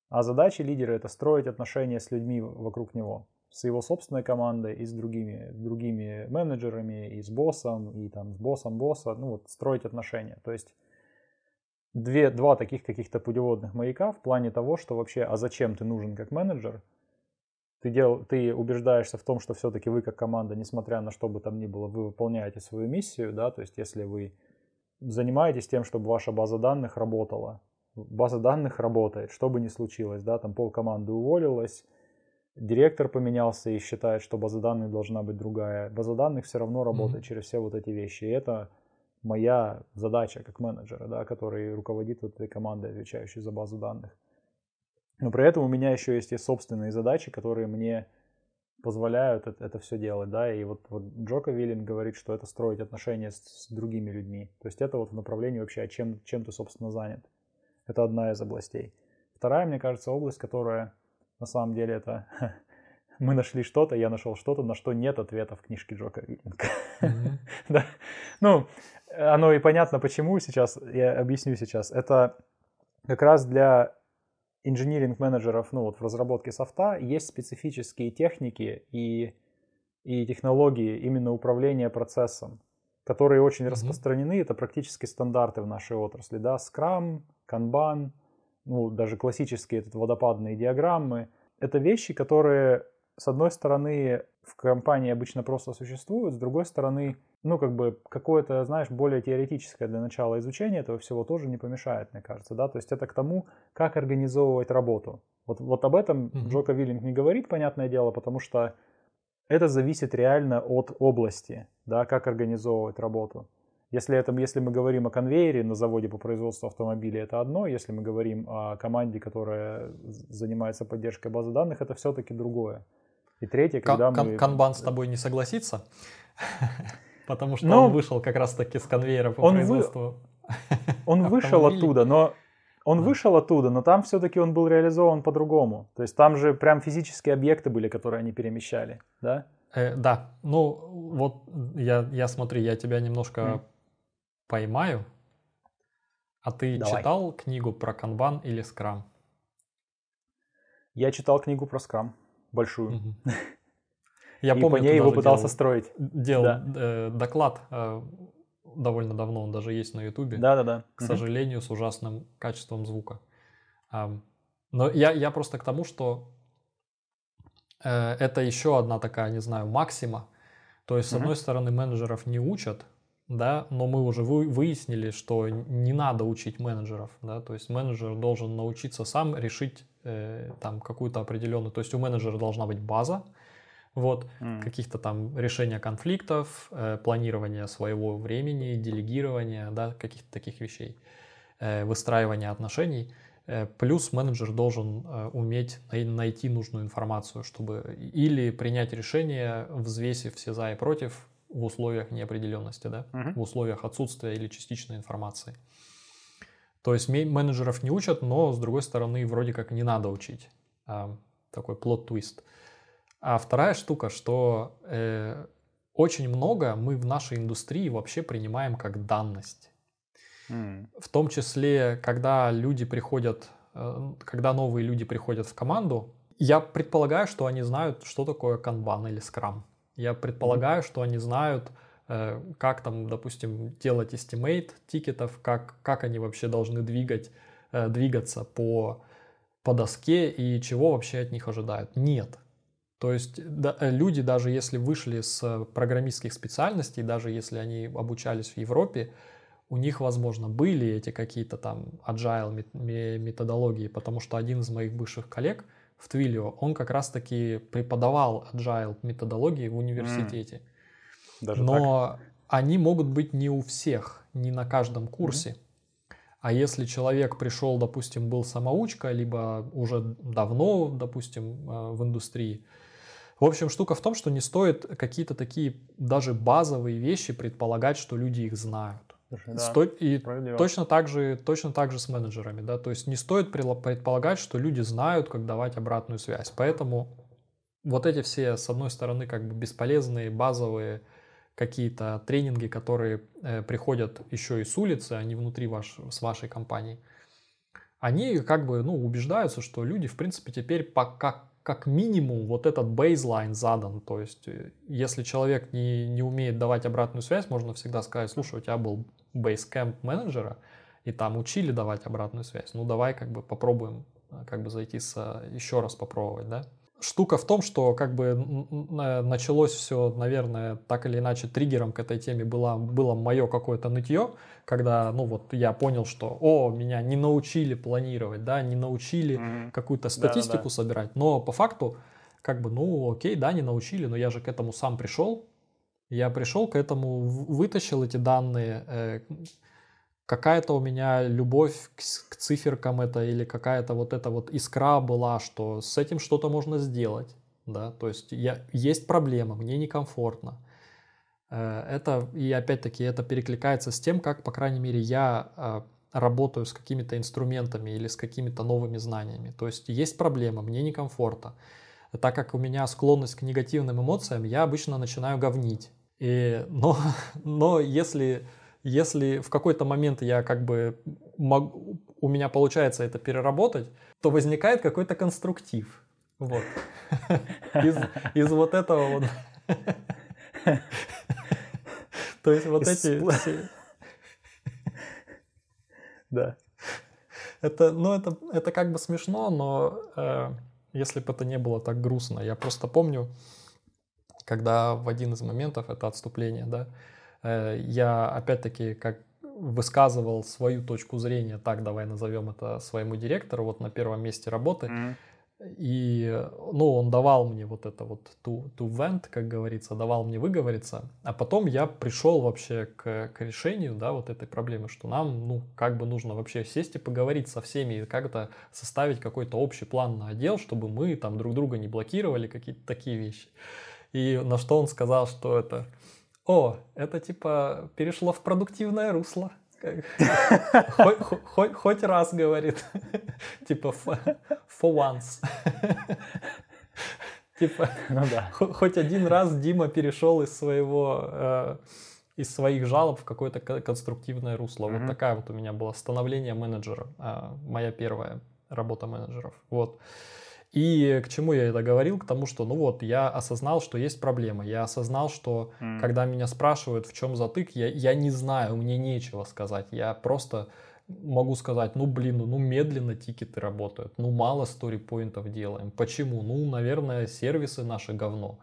а задача лидера – это строить отношения с людьми вокруг него, с его собственной командой и с другими, другими менеджерами, и с боссом, и там с боссом босса, ну вот строить отношения. То есть две, два таких каких-то путеводных маяка в плане того, что вообще, а зачем ты нужен как менеджер, ты, дел, ты убеждаешься в том, что все-таки вы как команда, несмотря на что бы там ни было, вы выполняете свою миссию, да, то есть если вы занимаетесь тем, чтобы ваша база данных работала, база данных работает, что бы ни случилось, да, там пол команды уволилась, директор поменялся и считает, что база данных должна быть другая. База данных все равно работает mm-hmm. через все вот эти вещи. И это моя задача как менеджера, да, который руководит вот этой командой, отвечающей за базу данных. Но при этом у меня еще есть и собственные задачи, которые мне позволяют это, это все делать, да, и вот, вот Джока Виллин говорит, что это строить отношения с, с другими людьми. То есть это вот в направлении вообще, а чем, чем ты, собственно, занят. Это одна из областей. Вторая, мне кажется, область, которая на самом деле это *laughs* мы нашли что-то, я нашел что-то, на что нет ответа в книжке Джока Виллинга. *laughs* да. Ну, оно и понятно почему сейчас, я объясню сейчас. Это как раз для инжиниринг-менеджеров, ну вот в разработке софта есть специфические техники и, и технологии именно управления процессом, которые очень mm-hmm. распространены, это практически стандарты в нашей отрасли, да, Scrum, канбан, ну, даже классические этот, водопадные диаграммы. Это вещи, которые, с одной стороны, в компании обычно просто существуют, с другой стороны, ну, как бы, какое-то, знаешь, более теоретическое для начала изучение этого всего тоже не помешает, мне кажется, да, то есть это к тому, как организовывать работу. Вот, вот об этом mm-hmm. Джока Виллинг не говорит, понятное дело, потому что это зависит реально от области, да, как организовывать работу. Если, это, если мы говорим о конвейере на заводе по производству автомобилей, это одно. Если мы говорим о команде, которая занимается поддержкой базы данных, это все-таки другое. И третье, когда Кан- мы... Канбан с тобой не согласится, *laughs* потому что но он вышел как раз-таки с конвейера по он производству вы... Он *laughs* вышел оттуда, но он вышел оттуда, но там все-таки он был реализован по-другому. То есть там же прям физические объекты были, которые они перемещали, да? Э, да, ну вот я, я смотри, я тебя немножко mm. поймаю. А ты Давай. читал книгу про канбан или скрам? Я читал книгу про скрам, большую. Угу. *laughs* Я и помню, по ней его пытался делал, строить. Делал да. э, доклад э, довольно давно, он даже есть на Ютубе. Да-да-да. К угу. сожалению, с ужасным качеством звука. Um, но я, я просто к тому, что э, это еще одна такая, не знаю, максима. То есть, с угу. одной стороны, менеджеров не учат, да, но мы уже вы, выяснили, что не надо учить менеджеров, да, то есть менеджер должен научиться сам решить э, там какую-то определенную, то есть у менеджера должна быть база, вот, mm. каких-то там решения конфликтов, э, планирования своего времени, делегирования, да, каких-то таких вещей, э, выстраивания отношений. Э, плюс менеджер должен э, уметь най- найти нужную информацию, чтобы или принять решение, взвесив все за и против в условиях неопределенности, да, mm-hmm. в условиях отсутствия или частичной информации. То есть менеджеров не учат, но с другой стороны вроде как не надо учить. А, такой плод-твист. А вторая штука, что э, очень много мы в нашей индустрии вообще принимаем как данность. Mm. В том числе, когда люди приходят, э, когда новые люди приходят в команду, я предполагаю, что они знают, что такое канбан или скрам. Я предполагаю, mm. что они знают, э, как там, допустим, делать estimate тикетов, как, как они вообще должны двигать, э, двигаться по, по доске и чего вообще от них ожидают. Нет то есть да, э, люди, даже если вышли с программистских специальностей, даже если они обучались в Европе, у них, возможно, были эти какие-то там agile методологии, потому что один из моих бывших коллег в Twilio, он как раз-таки преподавал agile методологии в университете. Mm. Даже Но так? они могут быть не у всех, не на каждом курсе. Mm-hmm. А если человек пришел, допустим, был самоучка, либо уже давно, допустим, э, в индустрии, в общем, штука в том, что не стоит какие-то такие даже базовые вещи предполагать, что люди их знают. Да, Сто... И точно так, же, точно так же с менеджерами. Да? То есть не стоит предполагать, что люди знают, как давать обратную связь. Поэтому вот эти все, с одной стороны, как бы бесполезные базовые какие-то тренинги, которые э, приходят еще и с улицы, а не внутри ваш, с вашей компании, они как бы ну, убеждаются, что люди, в принципе, теперь пока как минимум вот этот бейзлайн задан. То есть, э, если человек не, не умеет давать обратную связь, можно всегда сказать, слушай, у тебя был бейскэмп менеджера, и там учили давать обратную связь. Ну, давай как бы попробуем э, как бы зайти с, э, еще раз попробовать, да? Штука в том, что как бы началось все, наверное, так или иначе триггером к этой теме было, было мое какое-то нытье, когда, ну вот, я понял, что, о, меня не научили планировать, да, не научили mm-hmm. какую-то статистику да, да. собирать, но по факту, как бы, ну, окей, да, не научили, но я же к этому сам пришел, я пришел к этому, вытащил эти данные, э, какая-то у меня любовь к, к циферкам это или какая-то вот эта вот искра была, что с этим что-то можно сделать, да, то есть я, есть проблема, мне некомфортно. Э, это, и опять-таки, это перекликается с тем, как, по крайней мере, я э, работаю с какими-то инструментами или с какими-то новыми знаниями. То есть есть проблема, мне некомфортно. Так как у меня склонность к негативным эмоциям, я обычно начинаю говнить. И, но, *laughs* но если если в какой-то момент я как бы мог, у меня получается это переработать, то возникает какой-то конструктив. Вот. *laughs* Из, из вот этого вот. *laughs* То есть вот эти *laughs* Да. Это, ну, это, это как бы смешно, но э, если бы это не было так грустно. Я просто помню, когда в один из моментов, это отступление, да, я опять-таки как высказывал свою точку зрения, так давай назовем это своему директору, вот на первом месте работы. Mm-hmm. И, ну, он давал мне вот это вот to, to vent, как говорится, давал мне выговориться. А потом я пришел вообще к, к решению, да, вот этой проблемы, что нам, ну, как бы нужно вообще сесть и поговорить со всеми и как-то составить какой-то общий план на отдел, чтобы мы там друг друга не блокировали, какие-то такие вещи. И на что он сказал, что это, о, это типа перешло в продуктивное русло. *laughs* Хоть, раз, говорит. *laughs* Типа, for once. *laughs* Типа, ну да. хоть один раз Дима перешел из своего, э, из своих жалоб в какое-то конструктивное русло. Вот такая вот у меня была становление менеджера, а, моя первая работа менеджеров. Вот. И к чему я это говорил? К тому, что, ну вот, я осознал, что есть проблема. Я осознал, что mm. когда меня спрашивают, в чем затык, я, я не знаю, мне нечего сказать. Я просто могу сказать, ну блин, ну, ну медленно тикеты работают, ну мало сторипоинтов делаем. Почему? Ну, наверное, сервисы наши говно.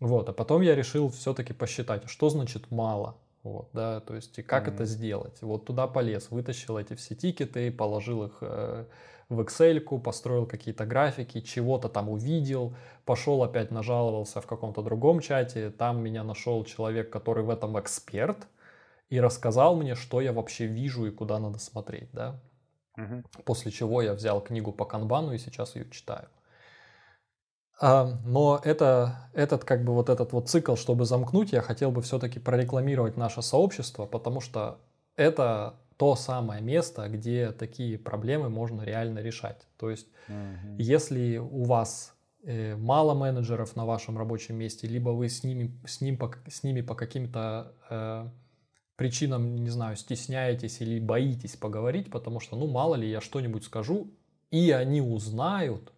Вот, а потом я решил все-таки посчитать, что значит мало. Вот, да, то есть и как mm это сделать. Вот туда полез, вытащил эти все тикеты, положил их э, в Excel, построил какие-то графики, чего-то там увидел, пошел опять нажаловался в каком-то другом чате, там меня нашел человек, который в этом эксперт, и рассказал мне, что я вообще вижу и куда надо смотреть, да. Угу. После чего я взял книгу по канбану и сейчас ее читаю. А, но это, этот как бы вот этот вот цикл, чтобы замкнуть, я хотел бы все-таки прорекламировать наше сообщество, потому что это то самое место, где такие проблемы можно реально решать. То есть, угу. если у вас э, мало менеджеров на вашем рабочем месте, либо вы с ними, с ним, по, с ними по каким-то э, причинам, не знаю, стесняетесь или боитесь поговорить, потому что, ну, мало ли, я что-нибудь скажу, и они узнают,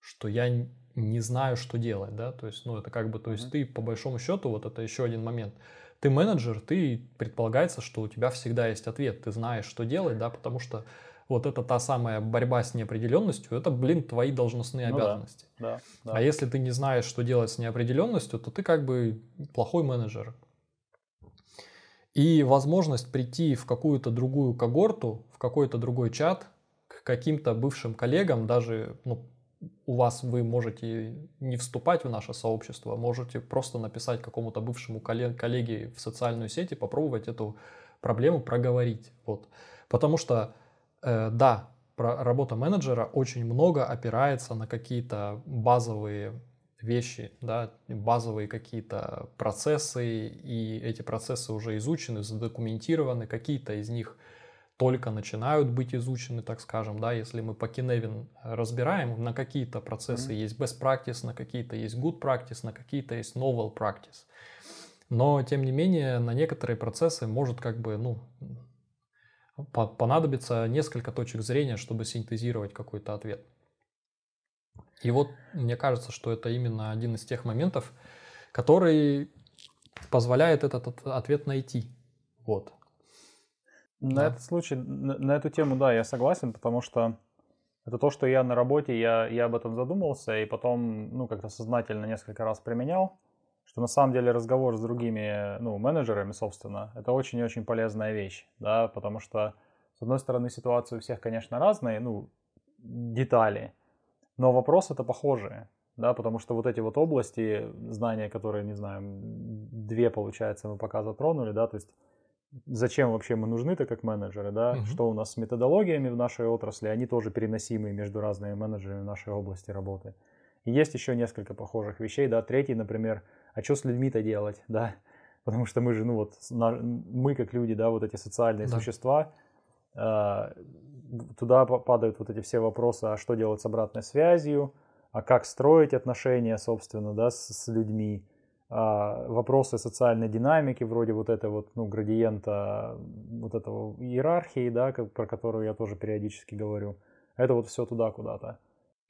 что я не знаю, что делать, да, то есть, ну, это как бы, то есть, mm ты, по большому счету, вот это еще один момент – ты менеджер, ты предполагается, что у тебя всегда есть ответ, ты знаешь, что делать, да, потому что вот это та самая борьба с неопределенностью, это, блин, твои должностные ну обязанности. Да, да, да. А если ты не знаешь, что делать с неопределенностью, то ты как бы плохой менеджер. И возможность прийти в какую-то другую когорту, в какой-то другой чат, к каким-то бывшим коллегам, даже ну, у вас вы можете не вступать в наше сообщество, можете просто написать какому-то бывшему коллеге в социальную сеть и попробовать эту проблему проговорить. Вот. Потому что, э, да, работа менеджера очень много опирается на какие-то базовые вещи, да, базовые какие-то процессы, и эти процессы уже изучены, задокументированы, какие-то из них – только начинают быть изучены, так скажем, да, если мы по Kinevin разбираем, на какие-то процессы mm-hmm. есть best practice, на какие-то есть good practice, на какие-то есть novel practice. Но, тем не менее, на некоторые процессы может как бы, ну, понадобиться несколько точек зрения, чтобы синтезировать какой-то ответ. И вот мне кажется, что это именно один из тех моментов, который позволяет этот ответ найти. Вот. На да. этот случай, на, на эту тему, да, я согласен, потому что это то, что я на работе, я, я об этом задумался и потом, ну, как-то сознательно несколько раз применял, что на самом деле разговор с другими, ну, менеджерами, собственно, это очень и очень полезная вещь, да, потому что, с одной стороны, ситуации у всех, конечно, разные, ну, детали, но вопросы это похожие, да, потому что вот эти вот области, знания, которые, не знаю, две, получается, мы пока затронули, да, то есть зачем вообще мы нужны-то как менеджеры, да, угу. что у нас с методологиями в нашей отрасли, они тоже переносимые между разными менеджерами нашей области работы. И есть еще несколько похожих вещей, да, третий, например, а что с людьми-то делать, *laughs* да, потому что мы же, ну вот, мы как люди, да, вот эти социальные да. существа, а, туда падают вот эти все вопросы, а что делать с обратной связью, а как строить отношения, собственно, да, с, с людьми, вопросы социальной динамики, вроде вот этого вот, ну, градиента, вот этого иерархии, да, про которую я тоже периодически говорю. Это вот все туда куда-то.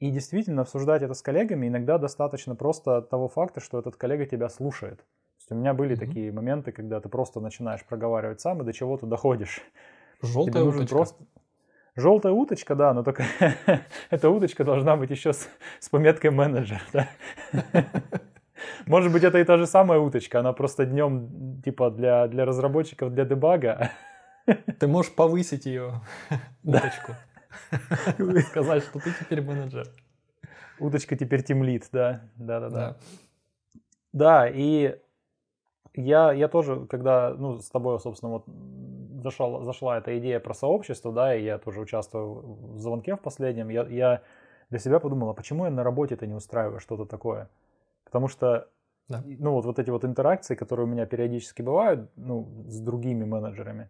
И действительно, обсуждать это с коллегами иногда достаточно просто того факта, что этот коллега тебя слушает. То есть у меня были mm-hmm. такие моменты, когда ты просто начинаешь проговаривать сам и до чего ты доходишь. Желтая уточка. Просто... Желтая уточка, да, но только *laughs* эта уточка должна быть еще с, с пометкой менеджер. Да? *laughs* Может быть, это и та же самая уточка, она просто днем, типа, для, для разработчиков, для дебага. *laughs* Ты можешь повысить ее, *laughs* уточку. *laughs* Сказать, что ты теперь менеджер. Уточка теперь тимлит, да. Да, да, да. Да, и я, я тоже, когда, ну, с тобой, собственно, вот зашла, зашла эта идея про сообщество, да, и я тоже участвую в звонке в последнем, я, я для себя подумал, а почему я на работе-то не устраиваю что-то такое? Потому что, да. ну, вот, вот эти вот интеракции, которые у меня периодически бывают, ну, с другими менеджерами,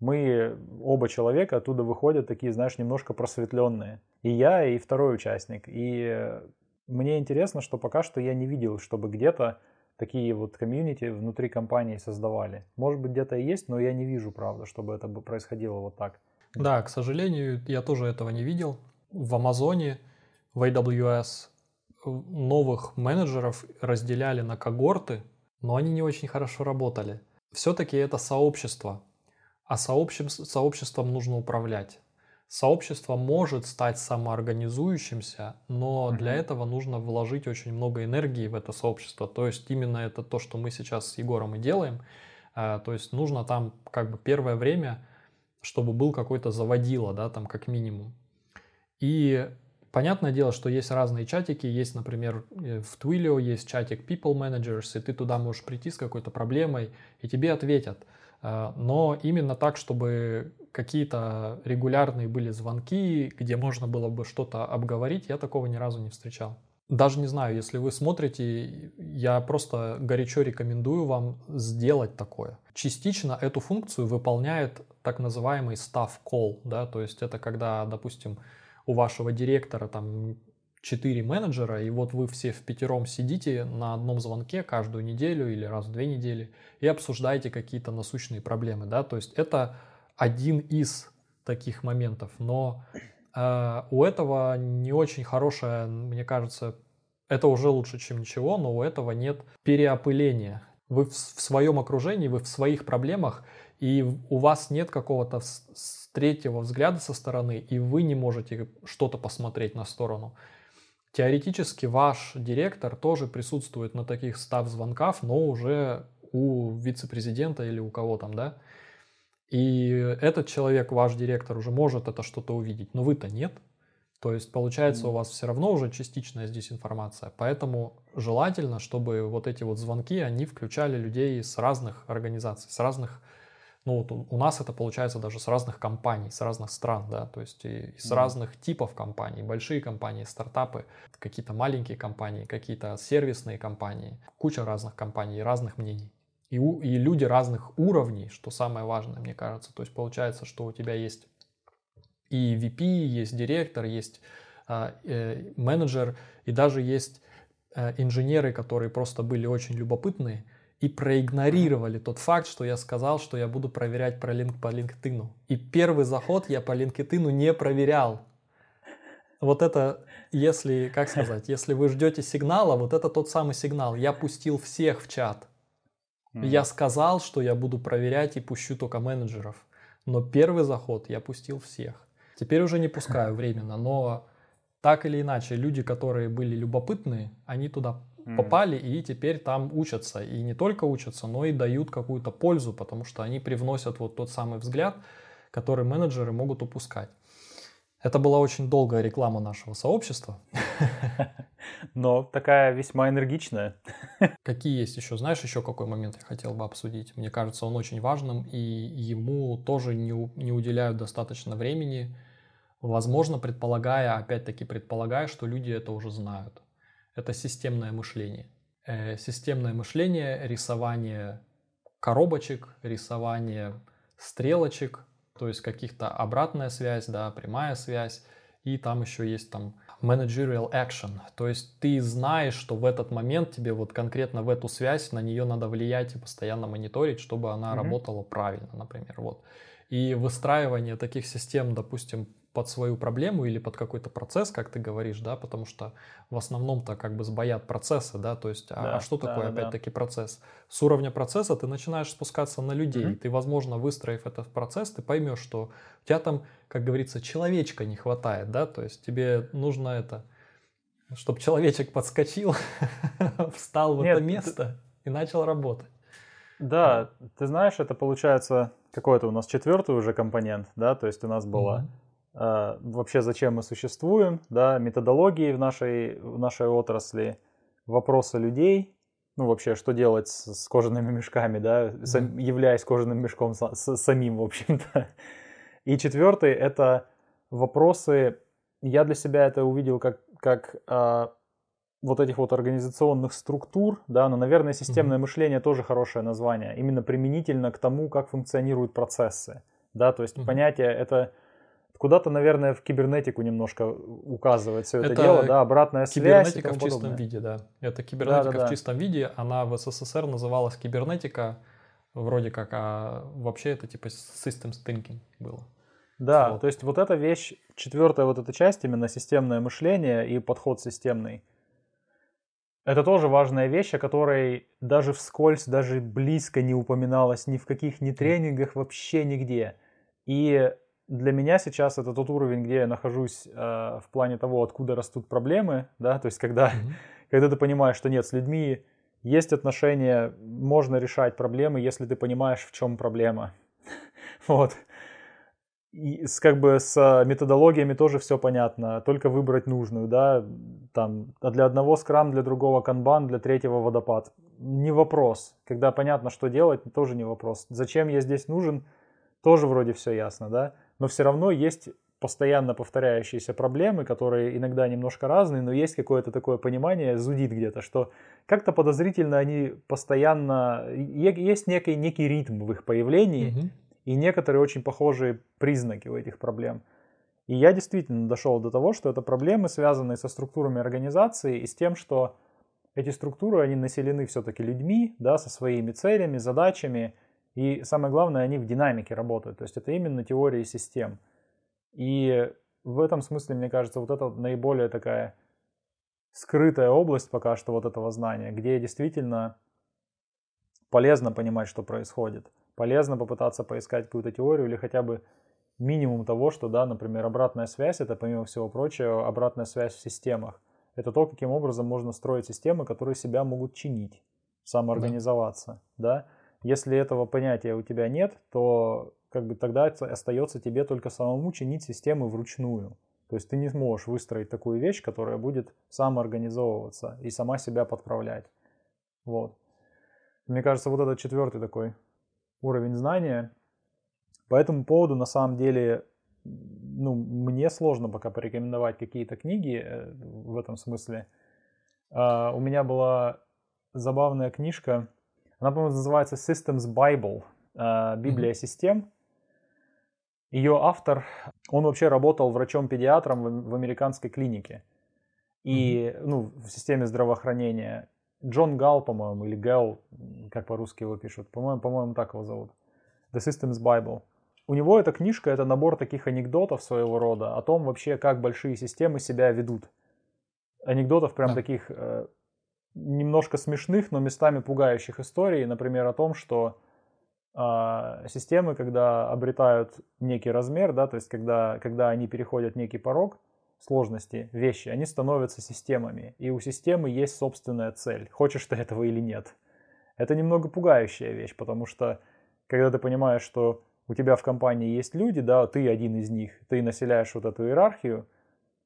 мы оба человека оттуда выходят такие, знаешь, немножко просветленные. И я, и второй участник. И мне интересно, что пока что я не видел, чтобы где-то такие вот комьюнити внутри компании создавали. Может быть, где-то и есть, но я не вижу, правда, чтобы это происходило вот так. Да, к сожалению, я тоже этого не видел. В Амазоне, в AWS новых менеджеров разделяли на когорты, но они не очень хорошо работали. Все-таки это сообщество, а сообществом, сообществом нужно управлять. Сообщество может стать самоорганизующимся, но mm-hmm. для этого нужно вложить очень много энергии в это сообщество. То есть именно это то, что мы сейчас с Егором и делаем. А, то есть нужно там как бы первое время, чтобы был какой-то заводила, да, там как минимум. И понятное дело, что есть разные чатики. Есть, например, э, в Twilio есть чатик People Managers, и ты туда можешь прийти с какой-то проблемой, и тебе ответят. А, но именно так, чтобы какие-то регулярные были звонки, где можно было бы что-то обговорить, я такого ни разу не встречал. Даже не знаю, если вы смотрите, я просто горячо рекомендую вам сделать такое. Частично эту функцию выполняет так называемый staff call, да, то есть это когда, допустим, у вашего директора там четыре менеджера, и вот вы все в пятером сидите на одном звонке каждую неделю или раз в две недели и обсуждаете какие-то насущные проблемы, да, то есть это один из таких моментов, но э, у этого не очень хорошая, мне кажется, это уже лучше, чем ничего, но у этого нет переопыления. Вы в, в своем окружении, вы в своих проблемах, и у вас нет какого-то третьего взгляда со стороны, и вы не можете что-то посмотреть на сторону. Теоретически ваш директор тоже присутствует на таких став звонках, но уже у вице-президента или у кого там, да. И этот человек, ваш директор, уже может это что-то увидеть, но вы-то нет. То есть получается у вас все равно уже частичная здесь информация. Поэтому желательно, чтобы вот эти вот звонки, они включали людей с разных организаций, с разных ну вот у нас это получается даже с разных компаний, с разных стран, да, то есть и, с mm. разных типов компаний, большие компании, стартапы, какие-то маленькие компании, какие-то сервисные компании, куча разных компаний, разных мнений. И, у, и люди разных уровней, что самое важное, мне кажется. То есть получается, что у тебя есть и VP, есть директор, есть э, э, менеджер, и даже есть э, инженеры, которые просто были очень любопытные, и проигнорировали тот факт, что я сказал, что я буду проверять про линк по LinkedIn. И первый заход я по LinkedIn не проверял. Вот это, если, как сказать, *laughs* если вы ждете сигнала, вот это тот самый сигнал. Я пустил всех в чат. Я сказал, что я буду проверять и пущу только менеджеров. Но первый заход я пустил всех. Теперь уже не пускаю временно, но так или иначе, люди, которые были любопытные, они туда попали и теперь там учатся. И не только учатся, но и дают какую-то пользу, потому что они привносят вот тот самый взгляд, который менеджеры могут упускать. Это была очень долгая реклама нашего сообщества. *laughs* Но такая весьма энергичная. *laughs* Какие есть еще? Знаешь, еще какой момент я хотел бы обсудить? Мне кажется, он очень важным, и ему тоже не, не уделяют достаточно времени. Возможно, предполагая, опять-таки предполагая, что люди это уже знают это системное мышление. Э, системное мышление, рисование коробочек, рисование стрелочек, то есть каких-то обратная связь, да, прямая связь, и там еще есть там managerial action, то есть ты знаешь, что в этот момент тебе вот конкретно в эту связь на нее надо влиять и постоянно мониторить, чтобы она mm-hmm. работала правильно, например, вот. И выстраивание таких систем, допустим, под свою проблему или под какой-то процесс, как ты говоришь, да, потому что в основном-то как бы сбоят процессы, да, то есть, а, да, а что да, такое, да, опять-таки, процесс? С уровня процесса ты начинаешь спускаться на людей, mm-hmm. ты, возможно, выстроив этот процесс, ты поймешь, что у тебя там, как говорится, человечка не хватает, да, то есть тебе нужно это Чтобы человечек подскочил, *laughs* встал в Нет, это место и начал работать. Да, ты знаешь, это получается какой-то у нас четвертый уже компонент, да, то есть у нас э, вообще зачем мы существуем, да, методологии в нашей, в нашей отрасли, вопросы людей, ну вообще, что делать с, с кожаными мешками, да, сам- являясь кожаным мешком са- с- самим, в общем-то. И четвертый это вопросы, я для себя это увидел как, как а, вот этих вот организационных структур, да, но, наверное, системное мышление тоже хорошее название, именно применительно к тому, как функционируют процессы, да, то есть Мгм. понятие это куда-то, наверное, в кибернетику немножко указывает все это, Это дело, да, обратная связь и Кибернетика тому в чистом подобное. виде, да. Это кибернетика Да-да-да. в чистом виде. Она в СССР называлась кибернетика вроде как, а вообще это типа systems thinking было. Да, Вот. то есть вот эта вещь, четвертая вот эта часть, именно системное мышление и подход системный, это тоже важная вещь, о которой даже вскользь, даже близко не упоминалось ни в каких ни тренингах, вообще нигде. И для меня сейчас это тот уровень, где я нахожусь э, в плане того, откуда растут проблемы, да, то есть когда, Мгм. *laughs* когда ты понимаешь, что нет, с людьми есть отношения, можно решать проблемы, если ты понимаешь, в чем проблема. *laughs* Вот. И с, как бы с методологиями тоже все понятно, только выбрать нужную, да, там, а для одного скрам, для другого канбан, для третьего водопад. Не вопрос. Когда понятно, что делать, тоже не вопрос. Зачем я здесь нужен, тоже вроде все ясно, да, но все равно есть постоянно повторяющиеся проблемы, которые иногда немножко разные, но есть какое-то такое понимание, зудит где-то, что как-то подозрительно они постоянно... Есть некий, некий ритм в их появлении, Мгм. и некоторые очень похожие признаки у этих проблем. И я действительно дошел до того, что это проблемы, связанные со структурами организации и с тем, что эти структуры, они населены все-таки людьми, да, со своими целями, задачами, и самое главное, они в динамике работают. То есть это именно теории систем. И в этом смысле, мне кажется, вот это наиболее такая скрытая область пока что вот этого знания, где действительно полезно понимать, что происходит. Полезно попытаться поискать какую-то теорию или хотя бы минимум того, что, да, например, обратная связь, это, помимо всего прочего, обратная связь в системах. Это то, каким образом можно строить системы, которые себя могут чинить, самоорганизоваться, да. Если этого понятия у тебя нет, то как бы тогда это остается тебе только самому чинить системы вручную. То есть ты не сможешь выстроить такую вещь, которая будет самоорганизовываться и сама себя подправлять. Вот. Мне кажется, вот этот четвертый такой уровень знания. По этому поводу, на самом деле, ну, мне сложно пока порекомендовать какие-то книги э, в этом смысле. А, у меня была забавная книжка, она, по-моему, называется Systems Bible, а, Библия систем. Ее автор, он вообще работал врачом-педиатром в, в американской клинике. И, ну, в системе здравоохранения. Джон Гал, по-моему, или Гал, как по-русски его пишут. По-моему, по-моему, так его зовут. The Systems Bible. У него эта книжка, это набор таких анекдотов своего рода о том вообще, как большие системы себя ведут. Анекдотов прям Да. таких э, немножко смешных, но местами пугающих историй. Например, о том, что а, системы, когда обретают некий размер, да, то есть когда, когда они переходят некий порог сложности вещи, они становятся системами. И у системы есть собственная цель, хочешь ты этого или нет. Это немного пугающая вещь, потому что когда ты понимаешь, что у тебя в компании есть люди, да, ты один из них, ты населяешь вот эту иерархию,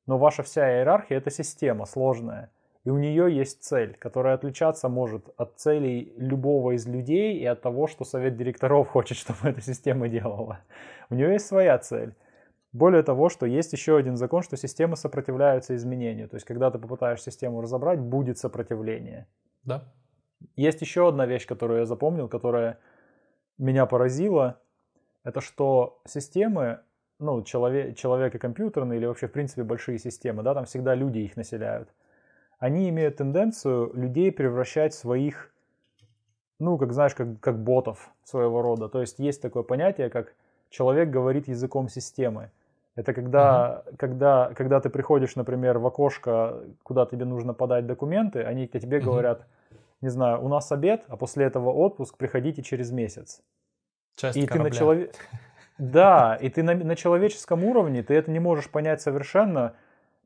но ваша вся иерархия это система сложная. И у нее есть цель, которая отличаться может от целей любого из людей и от того, что совет директоров *laughs* хочет, чтобы эта система делала. У нее есть своя цель. Более того, что есть еще один закон, что системы сопротивляются изменению. То есть, когда ты попытаешься систему разобрать, будет сопротивление. Да. Есть еще одна вещь, которую я запомнил, которая меня поразила. Это что системы, ну, человек, человек и компьютерные, или вообще, в принципе, большие системы, да, там всегда люди их населяют. Они имеют тенденцию людей превращать в своих, ну, как знаешь, как, как ботов своего рода. То есть есть такое понятие, как человек говорит языком системы. Это когда, когда, когда ты приходишь, например, в окошко, куда тебе нужно подать документы, они тебе Мгм. говорят, не знаю, у нас обед, а после этого отпуск, приходите через месяц. Часть И ты на корабля. человек... *laughs* Да, и ты на, на человеческом уровне, ты это не можешь понять совершенно,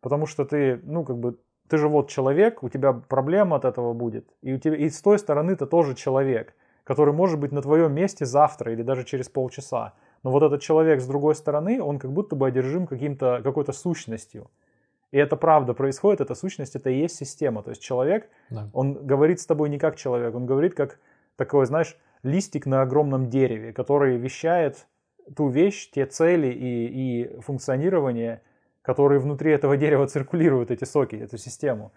потому что ты, ну, как бы, ты же вот человек, у тебя проблема от этого будет, и, у тебя, и с той стороны ты тоже человек, который может быть на твоем месте завтра или даже через полчаса. Но вот этот человек с другой стороны, он как будто бы одержим каким-то, какой-то сущностью. И это правда происходит, эта сущность, это и есть система. То есть человек, да. он говорит с тобой не как человек, он говорит как такой, знаешь, листик на огромном дереве, который вещает ту вещь, те цели и, и функционирование, которые внутри этого дерева циркулируют, эти соки, эту систему.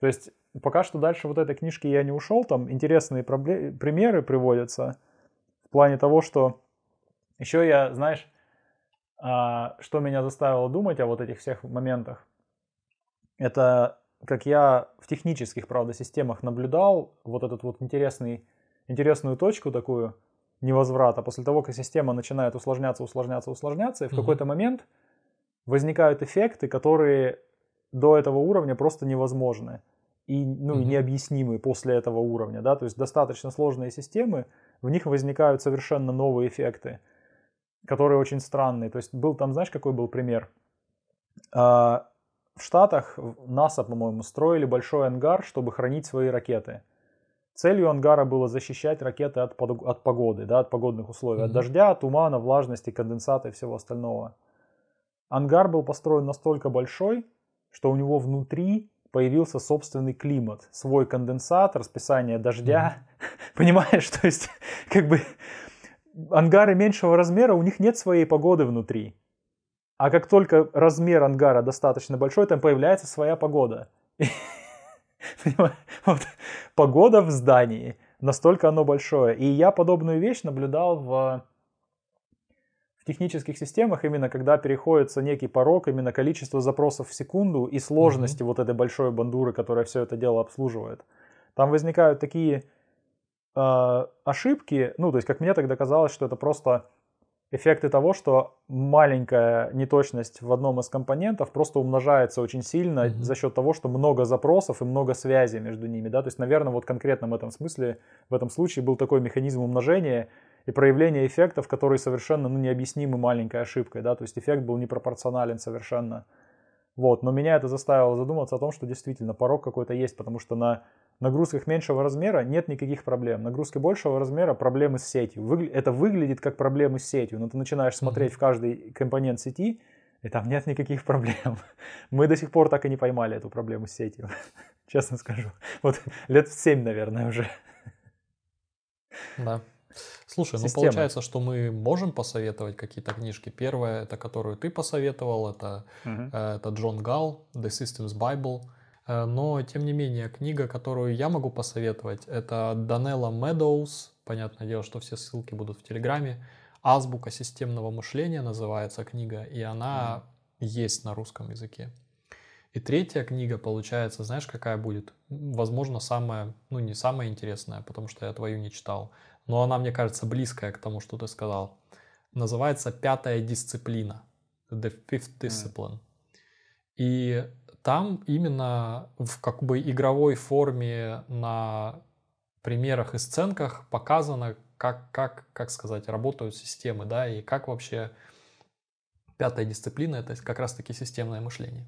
То есть пока что дальше вот этой книжки я не ушел, там интересные проблемы, примеры приводятся в плане того, что еще я, знаешь, а, что меня заставило думать о вот этих всех моментах, это как я в технических, правда, системах наблюдал вот этот вот интересный, интересную точку такую невозврата. После того, как система начинает усложняться, усложняться, усложняться, и в mm-hmm. какой-то момент возникают эффекты, которые до этого уровня просто невозможны и ну, mm-hmm. необъяснимы после этого уровня. Да? То есть достаточно сложные системы, в них возникают совершенно новые эффекты, которые очень странные. То есть был там, знаешь, какой был пример? А, в Штатах НАСА, по-моему, строили большой ангар, чтобы хранить свои ракеты. Целью ангара было защищать ракеты от, от погоды, да, от погодных условий, mm-hmm. от дождя, тумана, влажности, конденсата и всего остального. Ангар был построен настолько большой, что у него внутри появился собственный климат, свой конденсат, расписание дождя. Mm-hmm. *laughs* Понимаешь, то есть как бы ангары меньшего размера, у них нет своей погоды внутри. А как только размер ангара достаточно большой, там появляется своя погода. *laughs* Вот. Погода в здании. Настолько оно большое. И я подобную вещь наблюдал в, в технических системах, именно когда переходится некий порог, именно количество запросов в секунду и сложности mm-hmm. вот этой большой бандуры, которая все это дело обслуживает. Там возникают такие э, ошибки, ну, то есть, как мне тогда казалось, что это просто эффекты того, что маленькая неточность в одном из компонентов просто умножается очень сильно mm-hmm. за счет того, что много запросов и много связей между ними, да, то есть, наверное, вот конкретно в этом смысле, в этом случае был такой механизм умножения и проявления эффектов, который совершенно, ну, необъяснимы маленькой ошибкой, да, то есть эффект был непропорционален совершенно. Вот, но меня это заставило задуматься о том, что действительно порог какой-то есть, потому что на нагрузках меньшего размера нет никаких проблем. Нагрузки большего размера проблемы с сетью. Выгля... Это выглядит как проблемы с сетью, но ты начинаешь смотреть mm-hmm. в каждый компонент сети, и там нет никаких проблем. *laughs* Мы до сих пор так и не поймали эту проблему с сетью, *laughs* честно скажу. Вот лет семь, наверное, уже. Да. Слушай, ну Система. ну получается, что мы можем посоветовать какие-то книжки. Первая, это которую ты посоветовал, это, uh-huh. это Джон Гал, The Systems Bible. Э, но, тем не менее, книга, которую я могу посоветовать, это Данелла Медоуз. Понятное дело, что все ссылки будут в Телеграме. «Азбука системного мышления» называется книга, и она mm. есть на русском языке. И третья книга, получается, знаешь, какая будет? Возможно, самая, ну не самая интересная, потому что я твою не читал, но она, мне кажется, близкая к тому, что ты сказал. Называется «Пятая дисциплина». The Fifth Discipline. Mm. И там именно в как бы игровой форме на примерах и сценках показано, как, как, как сказать, работают системы, да, и как вообще пятая дисциплина — это как раз-таки системное мышление.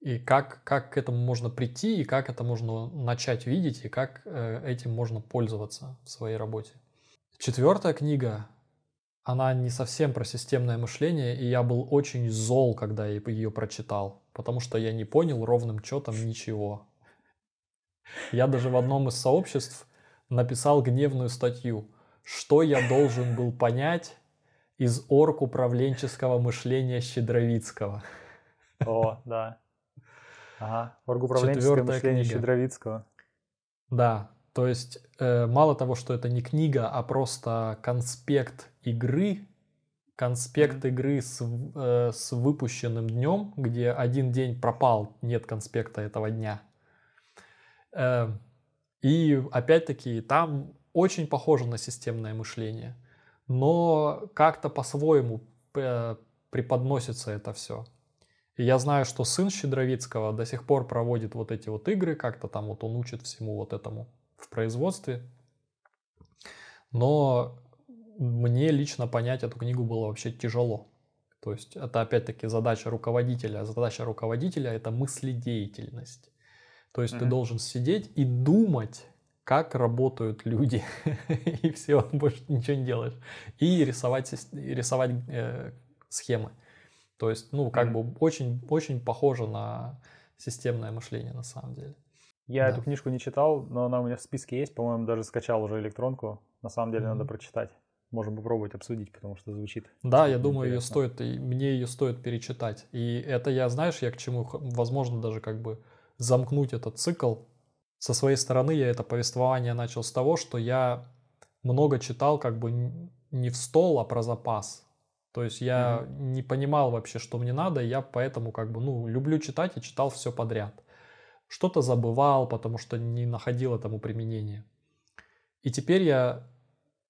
И как, как к этому можно прийти, и как это можно начать видеть, и как э, этим можно пользоваться в своей работе. Четвертая книга, она не совсем про системное мышление, и я был очень зол, когда я ее прочитал потому что я не понял ровным счетом ничего. Я даже в одном из сообществ написал гневную статью, что я должен был понять из орг управленческого мышления Щедровицкого. О, да. Ага, орг управленческое мышление книга. Щедровицкого. Да, то есть э, мало того, что это не книга, а просто конспект игры, конспект игры с, э, с выпущенным днем, где один день пропал, нет конспекта этого дня. Э, и опять-таки там очень похоже на системное мышление, но как-то по-своему э, преподносится это все. И я знаю, что сын Щедровицкого до сих пор проводит вот эти вот игры, как-то там вот он учит всему вот этому в производстве. Но мне лично понять эту книгу было вообще тяжело. То есть это опять-таки задача руководителя. Задача руководителя – это мыследеятельность. То есть ты должен сидеть и думать, как работают люди, *laughs* и все, больше ничего не делаешь. И рисовать, рисовать э, схемы. То есть, ну, как mm-hmm. бы очень, очень похоже на системное мышление на самом деле. Я да. эту книжку не читал, но она у меня в списке есть, по-моему, даже скачал уже электронку. На самом деле mm-hmm. надо прочитать. Можем попробовать обсудить, потому что звучит. Да, я думаю, ее стоит, и мне ее стоит перечитать. И это я, знаешь, я к чему, возможно, даже как бы замкнуть этот цикл. Со своей стороны я это повествование начал с того, что я много читал как бы не в стол, а про запас. То есть я mm-hmm. не понимал вообще, что мне надо, и я поэтому как бы, ну, люблю читать и читал все подряд. Что-то забывал, потому что не находил этому применения. И теперь я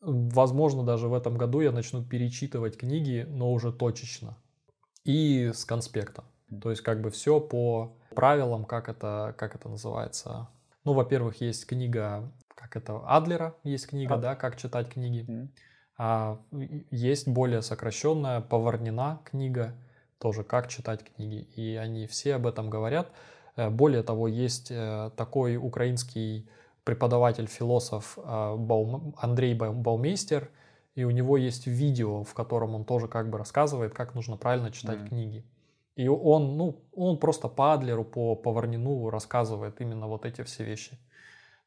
Возможно, даже в этом году я начну перечитывать книги, но уже точечно. И с конспектом. То есть как бы все по правилам, как это, как это называется. Ну, во-первых, есть книга, как это, Адлера есть книга, а. да, как читать книги. Mm. А, есть более сокращенная, поварнена книга, тоже как читать книги. И они все об этом говорят. Э, более того, есть э, такой украинский преподаватель, философ а, Баум, Андрей Баумейстер, и у него есть видео, в котором он тоже как бы рассказывает, как нужно правильно читать mm. книги. И он, ну, он просто по Адлеру, по Поварнину рассказывает именно вот эти все вещи.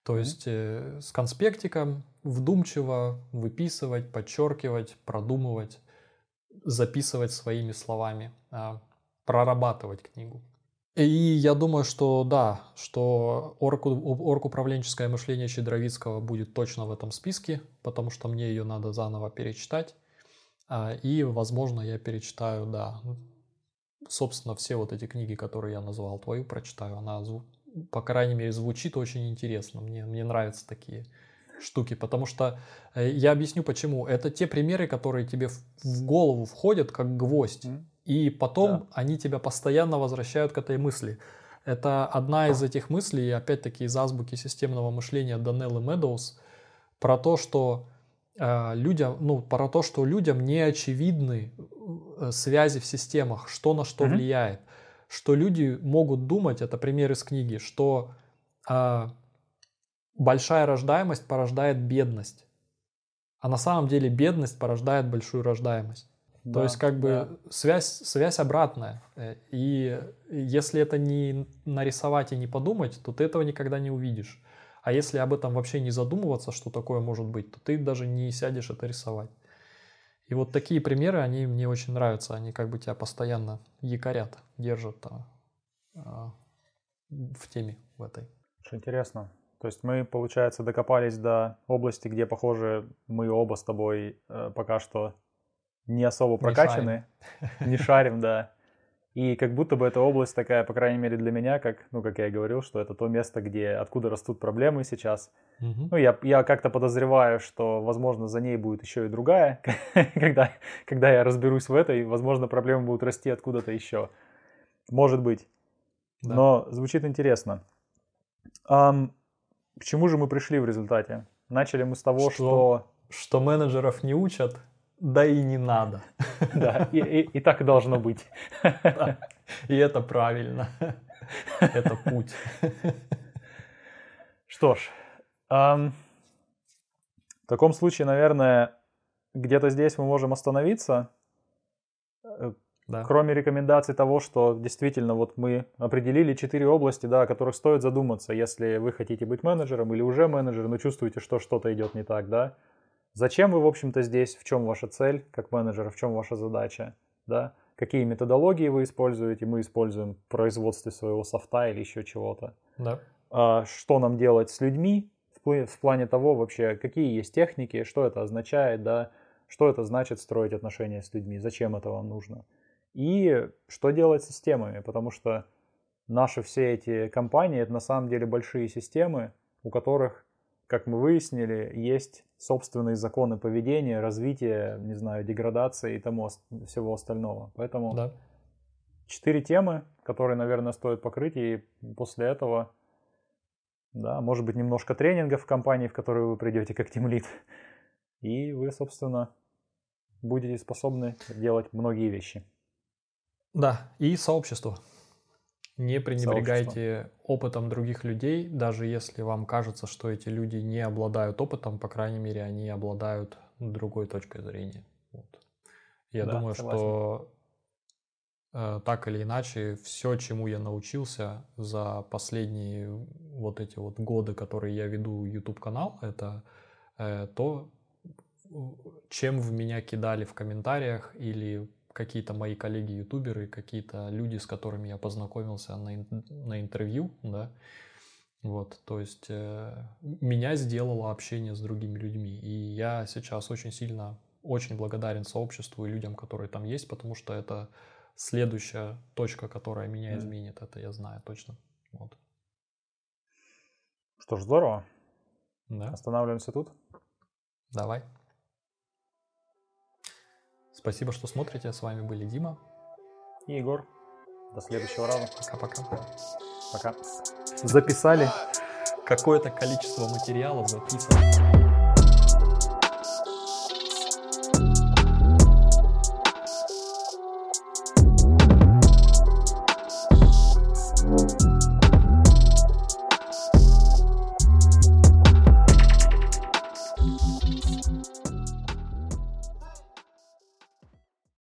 То mm. есть э, с конспектиком вдумчиво выписывать, подчеркивать, продумывать, записывать своими словами, э, прорабатывать книгу. И я думаю, что да, что орг, орг-управленческое мышление Щедровицкого будет точно в этом списке, потому что мне ее надо заново перечитать. А, и, возможно, я перечитаю, да, собственно, все вот эти книги, которые я назвал, твою прочитаю. Она, по крайней мере, звучит очень интересно. Мне, мне нравятся такие штуки, потому что э, я объясню почему. Это те примеры, которые тебе в голову входят как гвоздь. И потом да. они тебя постоянно возвращают к этой мысли. Это одна из этих мыслей, опять-таки из азбуки системного мышления Данеллы Медоуз, про то, что э, людям, ну, про то, что людям не очевидны э, связи в системах, что на что mm-hmm. влияет, что люди могут думать, это пример из книги, что э, большая рождаемость порождает бедность, а на самом деле бедность порождает большую рождаемость. То есть как бы да. связь, связь обратная. Э, и если это не нарисовать и не подумать, то ты этого никогда не увидишь. А если об этом вообще не задумываться, что такое может быть, то ты даже не сядешь это рисовать. И вот такие примеры, они мне очень нравятся. Они как бы тебя постоянно якорят, держат а, а, в теме в этой. Очень интересно. То есть мы, получается, докопались до области, где, похоже, мы оба с тобой э, пока что не особо прокачаны, не шарим. не шарим, да. И как будто бы эта область такая, по крайней мере для меня, как, ну, как я и говорил, что это то место, где, откуда растут проблемы сейчас. Угу. Ну, я, я как-то подозреваю, что, возможно, за ней будет еще и другая, *laughs* когда, когда я разберусь в этой, возможно, проблемы будут расти откуда-то еще. Может быть. Да. Но звучит интересно. Um, к чему же мы пришли в результате? Начали мы с того, что... Что, что менеджеров не учат, да и не надо. *laughs* Да, и, и, и так и должно быть. *laughs* Да. И это правильно. *laughs* Это путь. Что ж, эм, в таком случае, наверное, где-то здесь мы можем остановиться. Э, да. Кроме рекомендаций того, что действительно вот мы определили четыре области, да, о которых стоит задуматься, если вы хотите быть менеджером или уже менеджер, но чувствуете, что что-то идет не так, да, Зачем вы, в общем-то, здесь? В чем ваша цель как менеджера? В чем ваша задача? Да? Какие методологии вы используете? Мы используем в производстве своего софта или еще чего-то. Да. А, что нам делать с людьми? В плане того вообще, какие есть техники, что это означает, да? Что это значит строить отношения с людьми? Зачем это вам нужно? И что делать с системами? Потому что наши все эти компании, это на самом деле большие системы, у которых как мы выяснили, есть собственные законы поведения, развития, не знаю, деградации и тому всего остального. Поэтому да. четыре темы, которые, наверное, стоит покрыть, и после этого, да, может быть, немножко тренингов в компании, в которую вы придете как тимлит, и вы, собственно, будете способны делать многие вещи. Да, и сообщество. Не пренебрегайте опытом других людей, даже если вам кажется, что эти люди не обладают опытом, по крайней мере, они обладают другой точкой зрения. Вот. Я да, думаю, согласен. что э, так или иначе, все, чему я научился за последние вот эти вот годы, которые я веду YouTube канал, это э, то, чем в меня кидали в комментариях или какие-то мои коллеги-ютуберы, какие-то люди, с которыми я познакомился на, на интервью, да, вот, то есть э, меня сделало общение с другими людьми, и я сейчас очень сильно, очень благодарен сообществу и людям, которые там есть, потому что это следующая точка, которая меня mm. изменит, это я знаю точно, вот. Что ж, здорово. Да. Останавливаемся тут. Давай. Спасибо, что смотрите. С вами были Дима и Егор. До следующего раза. Пока-пока. Пока. Записали. Какое-то количество материалов записано.